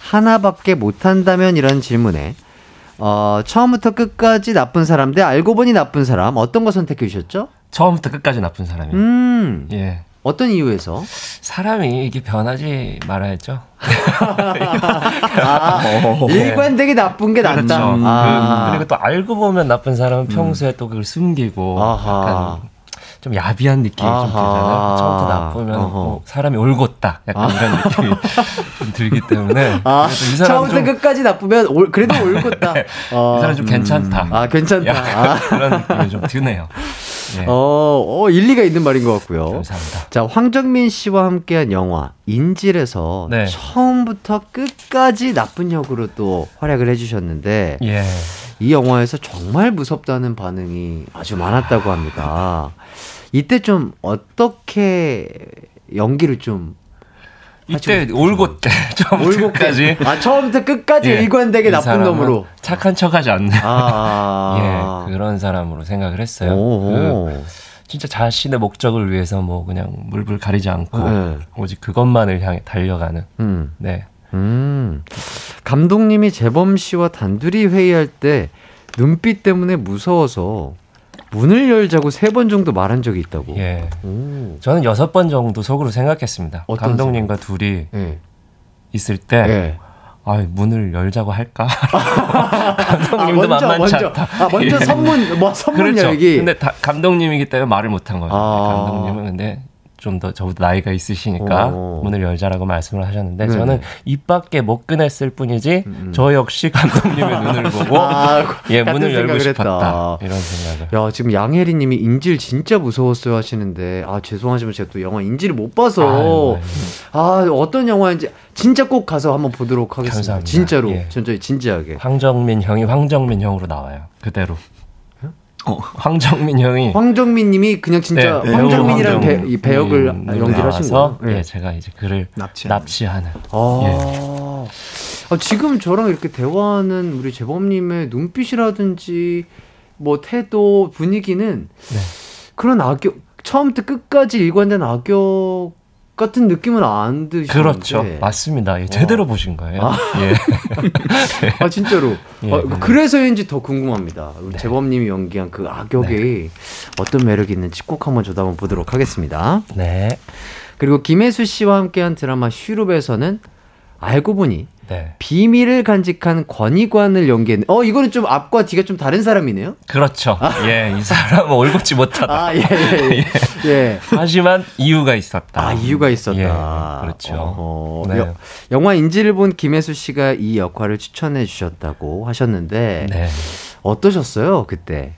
하나밖에 못한다면 이런 질문에, 어, 처음부터 끝까지 나쁜 사람 대 알고 보니 나쁜 사람, 어떤 거 선택해 주셨죠? 처음부터 끝까지 나쁜 사람이에요. 음, 예. 어떤 이유에서? 사람이 이게 변하지 말아야죠. 아, 일관되게 나쁜 게 낫다. 그렇죠. 아. 그, 리고또 알고 보면 나쁜 사람은 평소에 또 그걸 숨기고 아하. 약간 좀 야비한 느낌이 아하. 좀 들잖아요. 처음부터 나쁘면. 뭐 사람이 올곧다. 약간 이런 느낌이 좀 들기 때문에 아, 이 사람 처음부터 좀 끝까지 나쁘면 올, 그래도 옳겠다. 어, 이 사람 좀 괜찮다. 아, 괜찮다. 아. 그런 느낌이 좀 드네요. 네. 어, 어, 일리가 있는 말인 것 같고요. 감사합니다. 자, 황정민 씨와 함께한 영화 인질에서 네. 처음부터 끝까지 나쁜 역으로 또 활약을 해주셨는데 예. 이 영화에서 정말 무섭다는 반응이 아주 많았다고 합니다. 이때 좀 어떻게 연기를 좀 이때 올고 때 처음부터까지 아 처음부터 끝까지 예, 일관되게 이 나쁜 놈으로 착한 척하지 않는 아, 예 그런 사람으로 생각을 했어요. 오. 그 진짜 자신의 목적을 위해서 뭐 그냥 물불 가리지 않고 네. 오직 그것만을 향해 달려가는 음. 네 음. 감독님이 재범 씨와 단둘이 회의할 때 눈빛 때문에 무서워서 문을 열자고 세 번 정도 말한 적이 있다고. 예. 오. 저는 여섯 번 정도 속으로 생각했습니다. 감독님과 둘이 예. 있을 때 예. 아, 문을 열자고 할까? 감독님도 먼저, 만만치 먼저. 않다. 아, 먼저 예. 선문, 뭐, 선문 그렇죠. 열기. 근데 다, 감독님이기 때문에 말을 못한 거예요. 아. 감독님은 근데 좀 더 저보다 나이가 있으시니까 오. 문을 열자라고 말씀을 하셨는데 네네. 저는 입 밖에 못 꺼냈을 뿐이지 저 역시 감독님의 눈을 보고 아, 예 문을 열고 싶었다 했다. 이런 생각을 야, 지금 양혜리 님이 인질 진짜 무서웠어요 하시는데, 아, 죄송하지만 제가 또 영화 인질을 못 봐서, 아유, 아, 어떤 영화인지 진짜 꼭 가서 한번 보도록 하겠습니다. 감사합니다. 진짜로. 예. 진짜 진지하게. 황정민 형이 황정민 형으로 나와요 그대로 황정민 형이 황정민 님이 그냥 진짜 네, 황정민이라는 배우 배, 이 배역을 황정민으로 연기를 하신 나와서, 거예요? 예, 제가 이제 그를 납치하는. 납치하는 아. 예. 아, 지금 저랑 이렇게 대화하는 우리 재범 님의 눈빛이라든지 뭐 태도 분위기는 네. 그런 악역 처음부터 끝까지 일관된 악역 같은 느낌은 안 드시는데. 그렇죠. 맞습니다. 예, 제대로 보신 거예요. 아. 예. 아 진짜로. 예, 아, 네. 그래서인지 더 궁금합니다. 우리 재범님이 연기한 그 악역이 어떤 매력이 있는지 꼭 한번 저도 보도록 하겠습니다. 네. 그리고 김혜수 씨와 함께한 드라마 슈룹에서는 알고 보니 네. 비밀을 간직한 권위관을 연기했네. 어, 이거는 좀 앞과 뒤가 좀 다른 사람이네요? 그렇죠. 예, 이 사람은 올곧지 못하다. 아, 예, 예. 예. 예. 하지만 이유가 있었다. 아, 이유가 있었다. 예, 그렇죠. 어허. 네. 여- 영화 인지를 본 김혜수 씨가 이 역할을 추천해 주셨다고 하셨는데, 네. 어떠셨어요, 그때?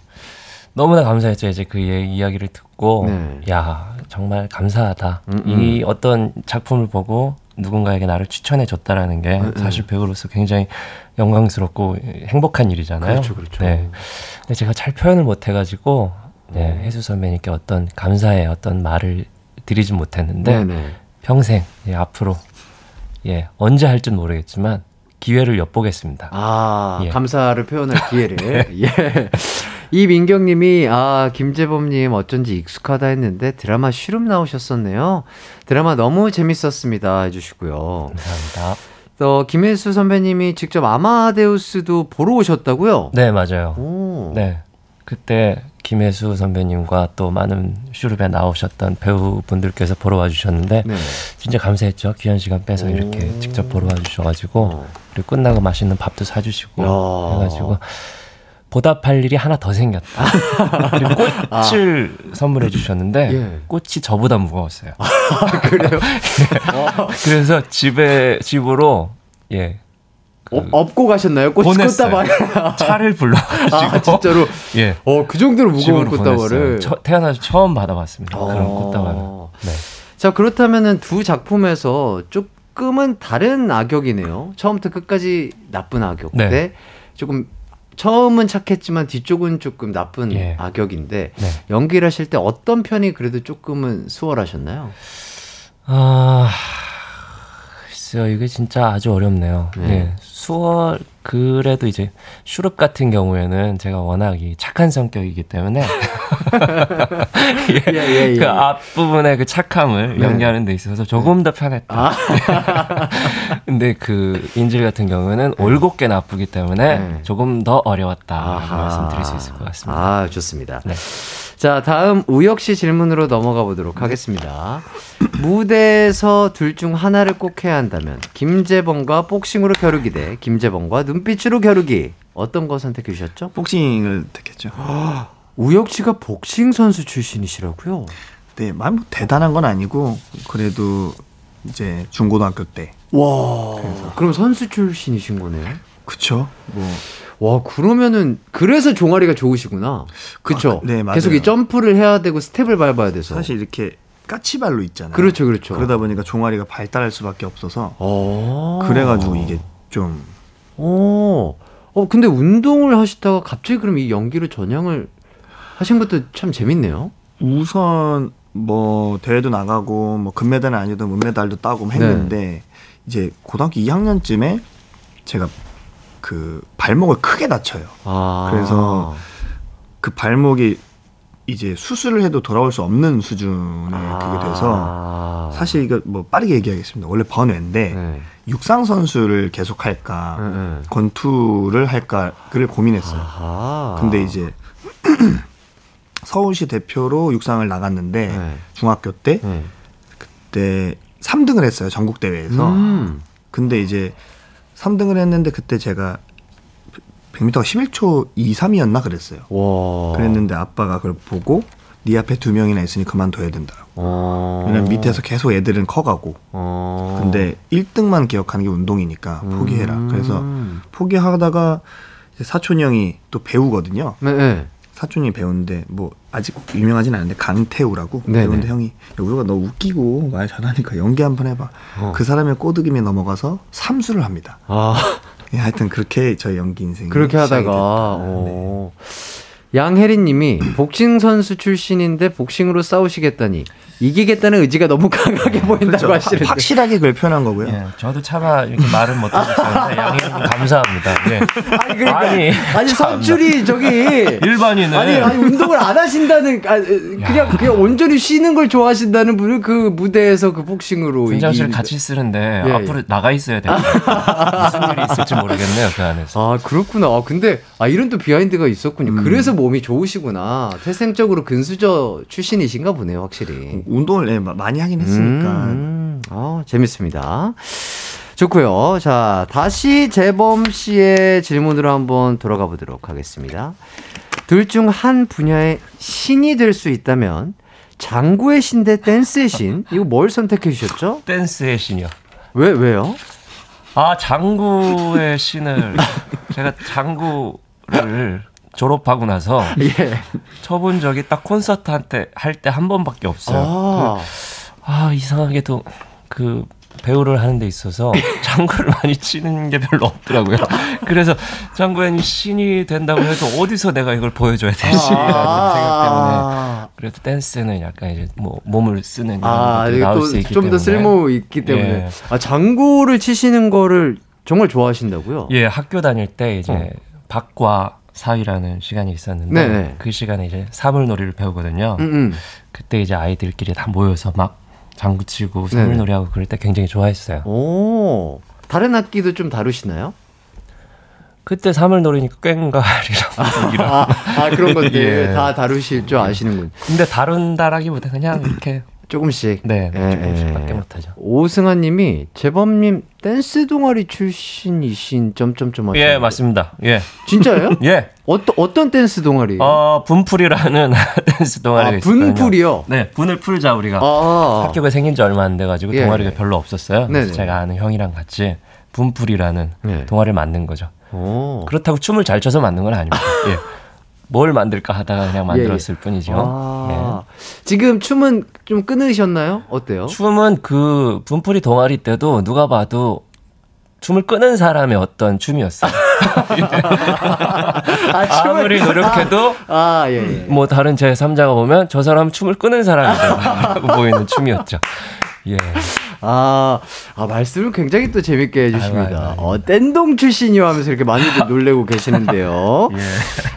너무나 감사했죠. 이제 그 예- 이야기를 듣고, 네. 야, 정말 감사하다. 음, 이 어떤 작품을 보고 누군가에게 나를 추천해 줬다라는 게 음, 사실 배우로서 굉장히 영광스럽고 행복한 일이잖아요. 그렇죠, 그렇죠. 네. 근데 제가 잘 표현을 못 해가지고, 네, 혜수 선배님께 어떤 감사의 어떤 말을 드리진 못했는데, 네네. 평생 예, 앞으로 예 언제 할진 모르겠지만 기회를 엿보겠습니다. 아, 예. 감사를 표현할 기회를. 예. 이민경 님이, 아, 김재범 님 어쩐지 익숙하다 했는데 드라마 쉬름 나오셨었네요. 드라마 너무 재밌었습니다. 해주시고요. 감사합니다. 또, 김혜수 선배님이 직접 아마데우스도 보러 오셨다고요? 네 맞아요. 오. 네 그때 김혜수 선배님과 또 많은 슈룹에 나오셨던 배우분들께서 보러 와주셨는데 네. 진짜 감사했죠. 귀한 시간 빼서 이렇게 직접 보러 와주셔가지고 어. 그리고 끝나고 맛있는 밥도 사주시고 야. 해가지고 보답할 일이 하나 더 생겼다. 그리고 꽃을 선물해 주셨는데 아. 예. 꽃이 저보다 무거웠어요. 그래요? 그래서 집에 집으로 예 어, 업고 가셨나요? 꽃. 꽃다발. 차를 불러가지고 아, 진짜로? 예 어, 그 정도로 무거운 꽃다발을. 처- 태어나서 처음 받아봤습니다. 그런 어. 꽃다발을. 네. 자, 그렇다면은 두 작품에서 조금은 다른 악역이네요. 처음부터 끝까지 나쁜 악역. 네. 조금 처음은 착했지만 뒤쪽은 조금 나쁜 예. 악역인데 네. 연기를 하실 때 어떤 편이 그래도 조금은 수월하셨나요? 아, 글쎄요, 이게 진짜 아주 어렵네요. 네. 예, 수월, 그래도 이제, 슈룹 같은 경우에는 제가 워낙 이 착한 성격이기 때문에, 예, 예, 예, 예. 그 앞부분의 그 착함을 네. 연기하는 데 있어서 조금 더 편했다. 아. 근데 그 인질 같은 경우는 올곧게 나쁘기 때문에 네. 조금 더 어려웠다. 말씀드릴 수 있을 것 같습니다. 아, 좋습니다. 네. 자, 다음 우혁 씨 질문으로 넘어가 보도록 하겠습니다. 무대에서 둘 중 하나를 꼭 해야 한다면 김재범과 복싱으로 겨루기 대 김재범과 눈빛으로 겨루기 어떤 거 선택해 주셨죠? 복싱을 택했죠. 우혁 씨가 복싱 선수 출신이시라고요? 네, 뭐 대단한 건 아니고 그래도 이제 중고등학교 때 와, 그럼 선수 출신이신 거네요? 그쵸? 뭐 와, 그러면은 그래서 종아리가 좋으시구나. 그쵸? 아, 네, 맞아요. 계속 이 점프를 해야 되고 스텝을 밟아야 돼서. 사실 이렇게 까치발로 있잖아요. 그렇죠, 그렇죠. 그러다 보니까 종아리가 발달할 수밖에 없어서 어. 그래가지고 이게 좀 오. 어, 근데 운동을 하시다가 갑자기 그럼 이 연기로 전향을 하신 것도 참 재밌네요. 우선 뭐 대회도 나가고 뭐 금메달은 아니어도 은메달도 따고 했는데 네. 이제 고등학교 2학년쯤에 제가 그 발목을 크게 다쳐요. 아. 그래서 그 발목이 이제 수술을 해도 돌아올 수 없는 수준에 그게 돼서 아. 사실 이거 뭐 빠르게 얘기하겠습니다. 원래 번외인데 네. 육상 선수를 계속 할까 네, 네. 권투를 할까를 고민했어요. 아하. 근데 이제 서울시 대표로 육상을 나갔는데 네. 중학교 때 네. 그때 3등을 했어요 전국 대회에서. 음. 근데 이제 3등을 했는데 그때 제가 100m가 11초 2, 3이었나 그랬어요. 와. 그랬는데 아빠가 그걸 보고 네 앞에 두 명이나 있으니 그만둬야 된다고. 어. 왜냐면 밑에서 계속 애들은 커가고. 어. 근데 1등만 기억하는 게 운동이니까 포기해라. 음. 그래서 포기하다가 사촌 형이 또 배우거든요. 네, 네. 사촌이 배우인데 뭐 아직 유명하진 않은데 강태우라고. 배우인데 형이 야, 우리가 너 웃기고 말 잘하니까 연기 한번 해봐. 어. 그 사람의 꼬드김에 넘어가서 삼수를 합니다. 아. 예, 하여튼 그렇게 저희 연기 인생이 그렇게 하다가. 어. 양혜린 님이 복싱 선수 출신인데 복싱으로 싸우시겠다니 이기겠다는 의지가 너무 강하게 보인다고 그렇죠. 하시는데 확실하게 그걸 표현한 거고요. 예, 저도 차마 이렇게 말은 못하겠었는데 양해님 감사합니다. 예. 아니 그러니까 아니, 아니. 선출이 저기 일반인은 아니, 아니 운동을 안 하신다는 아, 그냥 그냥 온전히 쉬는 걸 좋아하신다는 분을 그 무대에서 그 복싱으로 분장실 같이 쓰는데 예, 앞으로 나가 있어야 돼요. 무슨 일이 있을지 모르겠네요 그 안에서. 아 그렇구나. 아, 근데 아 이런 또 비하인드가 있었군요. 음. 그래서 몸이 좋으시구나. 태생적으로 근수저 출신이신가 보네요, 확실히. 운동을 예, 마- 많이 하긴 했으니까. 음, 아, 재밌습니다. 좋고요. 자, 다시 재범 씨의 질문으로 한번 돌아가 보도록 하겠습니다. 둘 중 한 분야의 신이 될 수 있다면 장구의 신대 댄스의 신 이거 뭘 선택해 주셨죠? 댄스의 신이요. 왜 왜요? 아 장구의 신을 제가 장구를 졸업하고 나서 예. 쳐본 적이 딱 콘서트 한때 할때 한 번밖에 없어요. 아, 아 이상하게도 그 배우를 하는 데 있어서 장구를 많이 치는 게 별로 없더라고요. 그래서 장구연이 신이 된다고 해도 어디서 내가 이걸 보여줘야 되지? 라는 생각 때문에 아, 그래도 댄스는 약간 이제 뭐 몸을 쓰는 아, 것들이 나올 수 있기 좀 때문에 더 쓸모 있기 때문에. 예. 아, 장구를 치시는 거를 정말 좋아하신다고요? 예 학교 다닐 때 이제 어. 박과 사위라는 시간이 있었는데 네네. 그 시간에 이제 사물놀이를 배우거든요. 음, 음. 그때 이제 아이들끼리 다 모여서 막 장구 치고 네네. 사물놀이하고 그럴 때 굉장히 좋아했어요. 오, 다른 악기도 좀 다루시나요? 그때 사물놀이니까 꽹과리랑 이런 아, 아 그런 것들 예. 다 다루실 줄 아시는군. 근데 다룬다라기보다 그냥 이렇게 조금씩. 네, 예, 조금씩밖에 예. 못하죠. 오승환님이 재범님 댄스 동아리 출신이신 점점점 하시는 예, 맞습니다. 예, 진짜요? 예. 어떤 어떤 댄스 동아리? 어 분풀이라는 댄스 동아리가 아. 분풀이요? 네, 분을 풀자 우리가 아, 학교가 생긴 지 얼마 안 돼 가지고 예. 동아리가 별로 없었어요. 그래서 네네. 제가 아는 형이랑 같이 분풀이라는 네. 동아리를 만든 거죠. 오. 그렇다고 춤을 잘 춰서 만든 건 아닙니다. 예. 뭘 만들까 하다가 그냥 만들었을 뿐이죠. 아, 지금 춤은 좀 끊으셨나요? 어때요? 예. 춤은 그 분풀이 동아리 때도 누가 봐도 춤을 끄는 사람의 어떤 춤이었어요. 아, 아무리 노력해도 아, 예, 예. 뭐 다른 제 3자가 보면 저 사람 춤을 끄는 사람이라고 보이는 춤이었죠. 예. 아, 아, 말씀을 굉장히 또 재밌게 해주십니다. 아이고, 어, 댄동 출신이요 하면서 이렇게 많이들 놀래고 계시는데요. 예.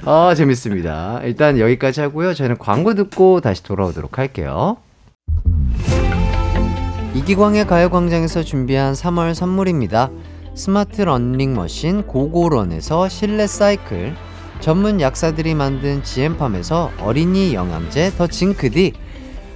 아, 재밌습니다. 일단 여기까지 하고요. 저희는 광고 듣고 다시 돌아오도록 할게요. 이기광의 가요광장에서 준비한 3월 선물입니다. 스마트 러닝머신 고고런에서 실내 사이클, 전문 약사들이 만든 지엠팜에서 어린이 영양제 더 징크디,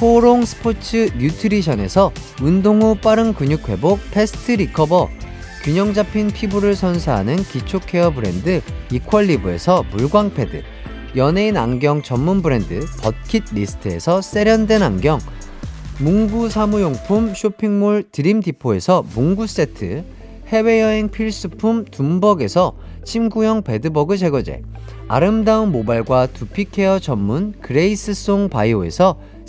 코오롱 스포츠 뉴트리션에서 운동 후 빠른 근육 회복 패스트 리커버, 균형 잡힌 피부를 선사하는 기초 케어 브랜드 이퀄리브에서 물광 패드, 연예인 안경 전문 브랜드 버킷 리스트에서 세련된 안경, 문구 사무용품 쇼핑몰 드림 디포에서 문구 세트, 해외여행 필수품 둠벅에서 침구형 bedbug 제거제, 아름다운 모발과 두피 케어 전문 그레이스 송 바이오에서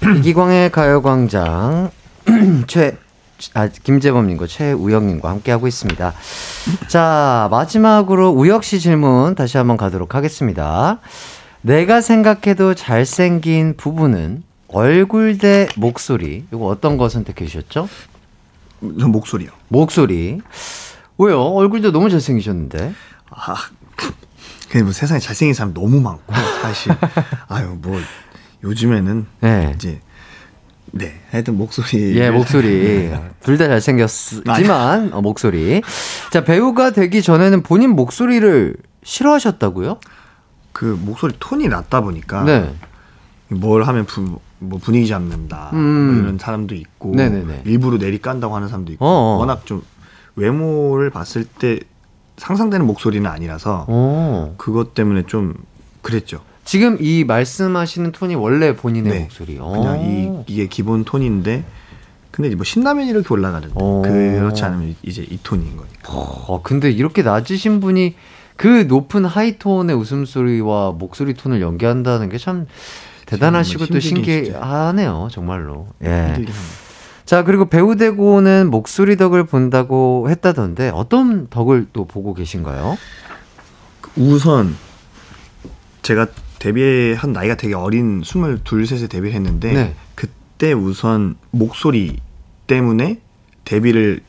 이기광의 가요광장 최 아, 김재범님과 최우영님과 함께하고 있습니다. 자, 마지막으로 우혁 씨 질문 다시 한번 가도록 하겠습니다. 내가 생각해도 잘생긴 부부는 얼굴 대 목소리. 이거 어떤 거 선택해 주셨죠? 전 목소리요. 목소리. 왜요? 얼굴도 너무 잘생기셨는데. 아, 그냥 뭐 세상에 잘생긴 사람 너무 많고 사실 아유 뭐 요즘에는 네. 이제 네 하여튼 목소리 예, 목소리. 둘 다 잘생겼지만, 어, 목소리. 자, 배우가 되기 전에는 본인 목소리를 싫어하셨다고요? 그 목소리 톤이 낮다 보니까 네. 뭘 하면 부, 뭐 분위기 잡는다 음. 뭐 이런 사람도 있고 네네네. 일부러 내리 깐다고 하는 사람도 있고 어어. 워낙 좀 외모를 봤을 때 상상되는 목소리는 아니라서 어. 그것 때문에 좀 그랬죠. 지금 이 말씀하시는 톤이 원래 본인의 네. 목소리. 어. 그냥 이 이게 기본 톤인데 근데 뭐 신라면 이렇게 올라가는데 어. 그렇지 않으면 이제 이 톤인 거니까. 어, 근데 이렇게 낮으신 분이 그 높은 하이톤의 웃음소리와 목소리 톤을 연기한다는 게 참 대단하시고 또. 신기하네요, 정말로. 예. 자, 그리고 배우 되고는 목소리 덕을 본다고 했다던데 어떤 덕을 또 보고 계신가요? 우선 제가 데뷔한 나이가 되게 어린 22, 3에 데뷔를 했는데 네. 그때 우선 목소리 때문에 데뷔를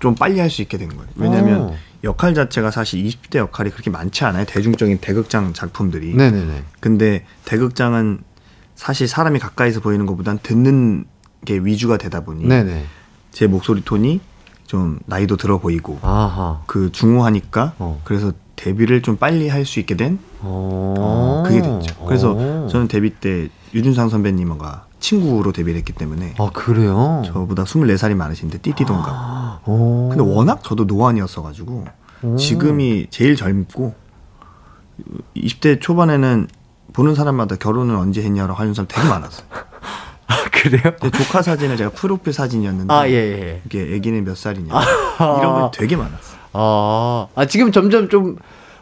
좀 빨리 할 수 있게 된 거예요. 왜냐면 어. 역할 자체가 사실 20대 역할이 그렇게 많지 않아요. 대중적인 대극장 작품들이. 네네네. 근데 대극장은 사실 사람이 가까이서 보이는 것보단 듣는 게 위주가 되다 보니 네네. 제 목소리 톤이 좀 나이도 들어 보이고 아하. 그 중후하니까 어. 그래서 데뷔를 좀 빨리 할 수 있게 된 어. 어, 그게 됐죠. 그래서 어. 저는 데뷔 때 유준상 선배님과 친구로 데뷔를 했기 때문에 아, 그래요? 저보다 24살이 많으신데 띠띠동갑. 어. 근데 워낙 저도 노안이었어가지고 지금이 제일 젊고 20대 초반에는 보는 사람마다 결혼을 언제 했냐고 하는 사람 되게 많았어요. 아, 그래요? 제 조카 사진을 제가 프로필 사진이었는데 아, 예, 예. 이게 아기는 몇 살이냐 이런 거 되게 많았어요. 아, 아 지금 점점 좀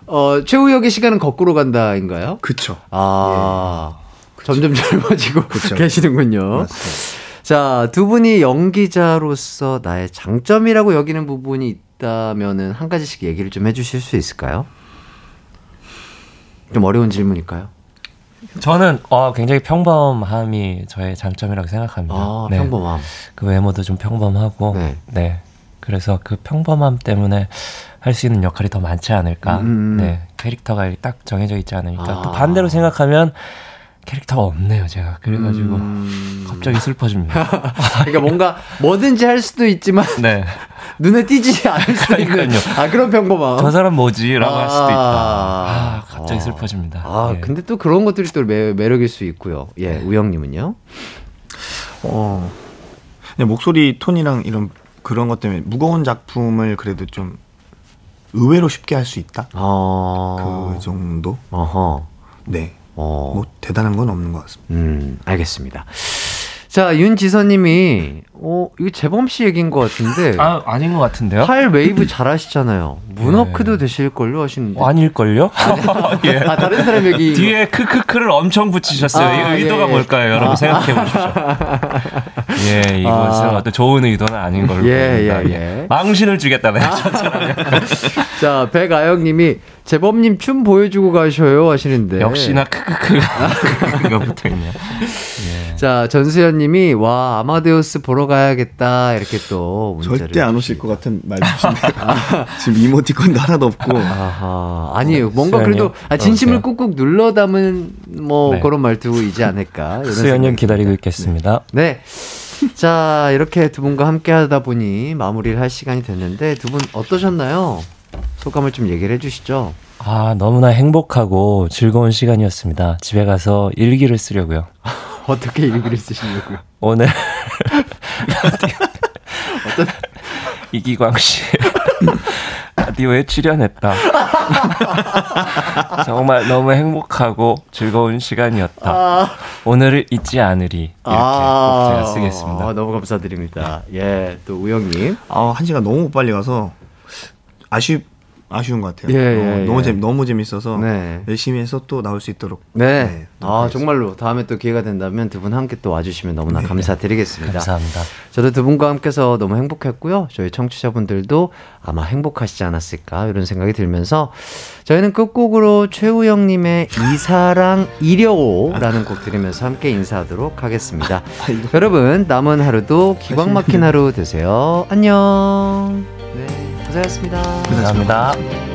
어, 최우혁의 시간은 거꾸로 간다인가요? 그쵸. 아, 점점 젊어지고 그쵸. 계시는군요. 맞습니다. 자, 두 분이 연기자로서 나의 장점이라고 여기는 부분이 있다면은 한 가지씩 얘기를 좀 해주실 수 있을까요? 좀 어려운 질문일까요? 저는 어, 굉장히 평범함이 저의 장점이라고 생각합니다. 아, 네. 평범함. 그 외모도 좀 평범하고 네. 네. 그래서 그 평범함 때문에 할 수 있는 역할이 더 많지 않을까. 음. 네. 캐릭터가 딱 정해져 있지 않으니까 아. 또 반대로 생각하면 캐릭터가 없네요, 제가. 그래가지고 음. 갑자기 슬퍼집니다. 그러니까 뭔가 뭐든지 할 수도 있지만 네. 눈에 띄지 않을 수도 있는. 아 그런 평범함. 저 사람 뭐지라고 할 수도 있다. 아. 아, 갑자기 아. 슬퍼집니다. 아, 예. 근데 또 그런 것들이 또 매, 매력일 수 있고요. 예, 우영님은요? 어, 그냥 목소리 톤이랑 이런 그런 것 때문에 무거운 작품을 그래도 좀 의외로 쉽게 할 수 있다. 어. 그 정도? 어허. 네. 어. 뭐 대단한 건 없는 것 같습니다. 음, 알겠습니다. 자, 윤지선님이, 어, 이거 재범 씨 얘기인 것 같은데. 아, 아닌 것 같은데요? 팔 웨이브 잘 하시잖아요. moonwalk도 되실걸요 하시는데. 어, 아닐걸요? 예. 아, 다른 사람 얘기. 뒤에 크크크를 엄청 붙이셨어요. 아, 이 의도가 예, 예. 뭘까요? 여러분 아. 생각해 보십시오. 예, 이것은 아. 어떤 좋은 의도는 아닌 걸로 예, 봅니다. 예, 예. 망신을 주겠다네. 저처럼. 자, 백아영님이, 재범님 춤 보여주고 가셔요 하시는데. 역시나 크크크가 붙어 있네요. 예. 자, 전수연 님이, 와, 아마데우스 보러 가야겠다. 이렇게 또 문자를. 절대 안 오실 것 같은 말씀이시네요. 지금 이모티콘도 하나도 없고. 아하. 아니, 뭔가 수연이 그래도 아, 진심을 들어오세요. 꾹꾹 눌러 담은 뭐 네. 그런 말투이지 않을까. 수연님 생각이 기다리고. 있겠습니다. 네. 자, 이렇게 두 분과 함께 하다 보니 마무리를 할 시간이 됐는데 두 분 어떠셨나요? 소감을 좀 얘기를 해 주시죠. 아, 너무나 행복하고 즐거운 시간이었습니다. 집에 가서 일기를 쓰려고요. 어떻게 일기를 쓰시려고요? 오늘 이기광 씨 라디오에 출연했다. 정말 너무 행복하고 즐거운 시간이었다. 오늘을 잊지 않으리 이렇게 꼭 제가 쓰겠습니다. 아, 너무 감사드립니다. 예, 또 우영님. 아, 한 시간 너무 빨리 가서 아쉬 아쉬운 것 같아요. 예, 예, 어, 예. 너무 재미 너무 재밌어서 네. 열심히 해서 또 나올 수 있도록. 네. 너무 아. 정말로 다음에 또 기회가 된다면 두 분 함께 또 와주시면 너무나 감사드리겠습니다. 감사합니다. 저도 두 분과 함께서 너무 행복했고요. 저희 청취자분들도 아마 행복하시지 않았을까 이런 생각이 들면서 저희는 끝곡으로 최우영님의 이사랑 이려오라는 곡 들으면서 함께 인사하도록 하겠습니다. 여러분 남은 하루도 기광 막힌 하루 되세요. 안녕. 네, 고생하셨습니다. 감사합니다.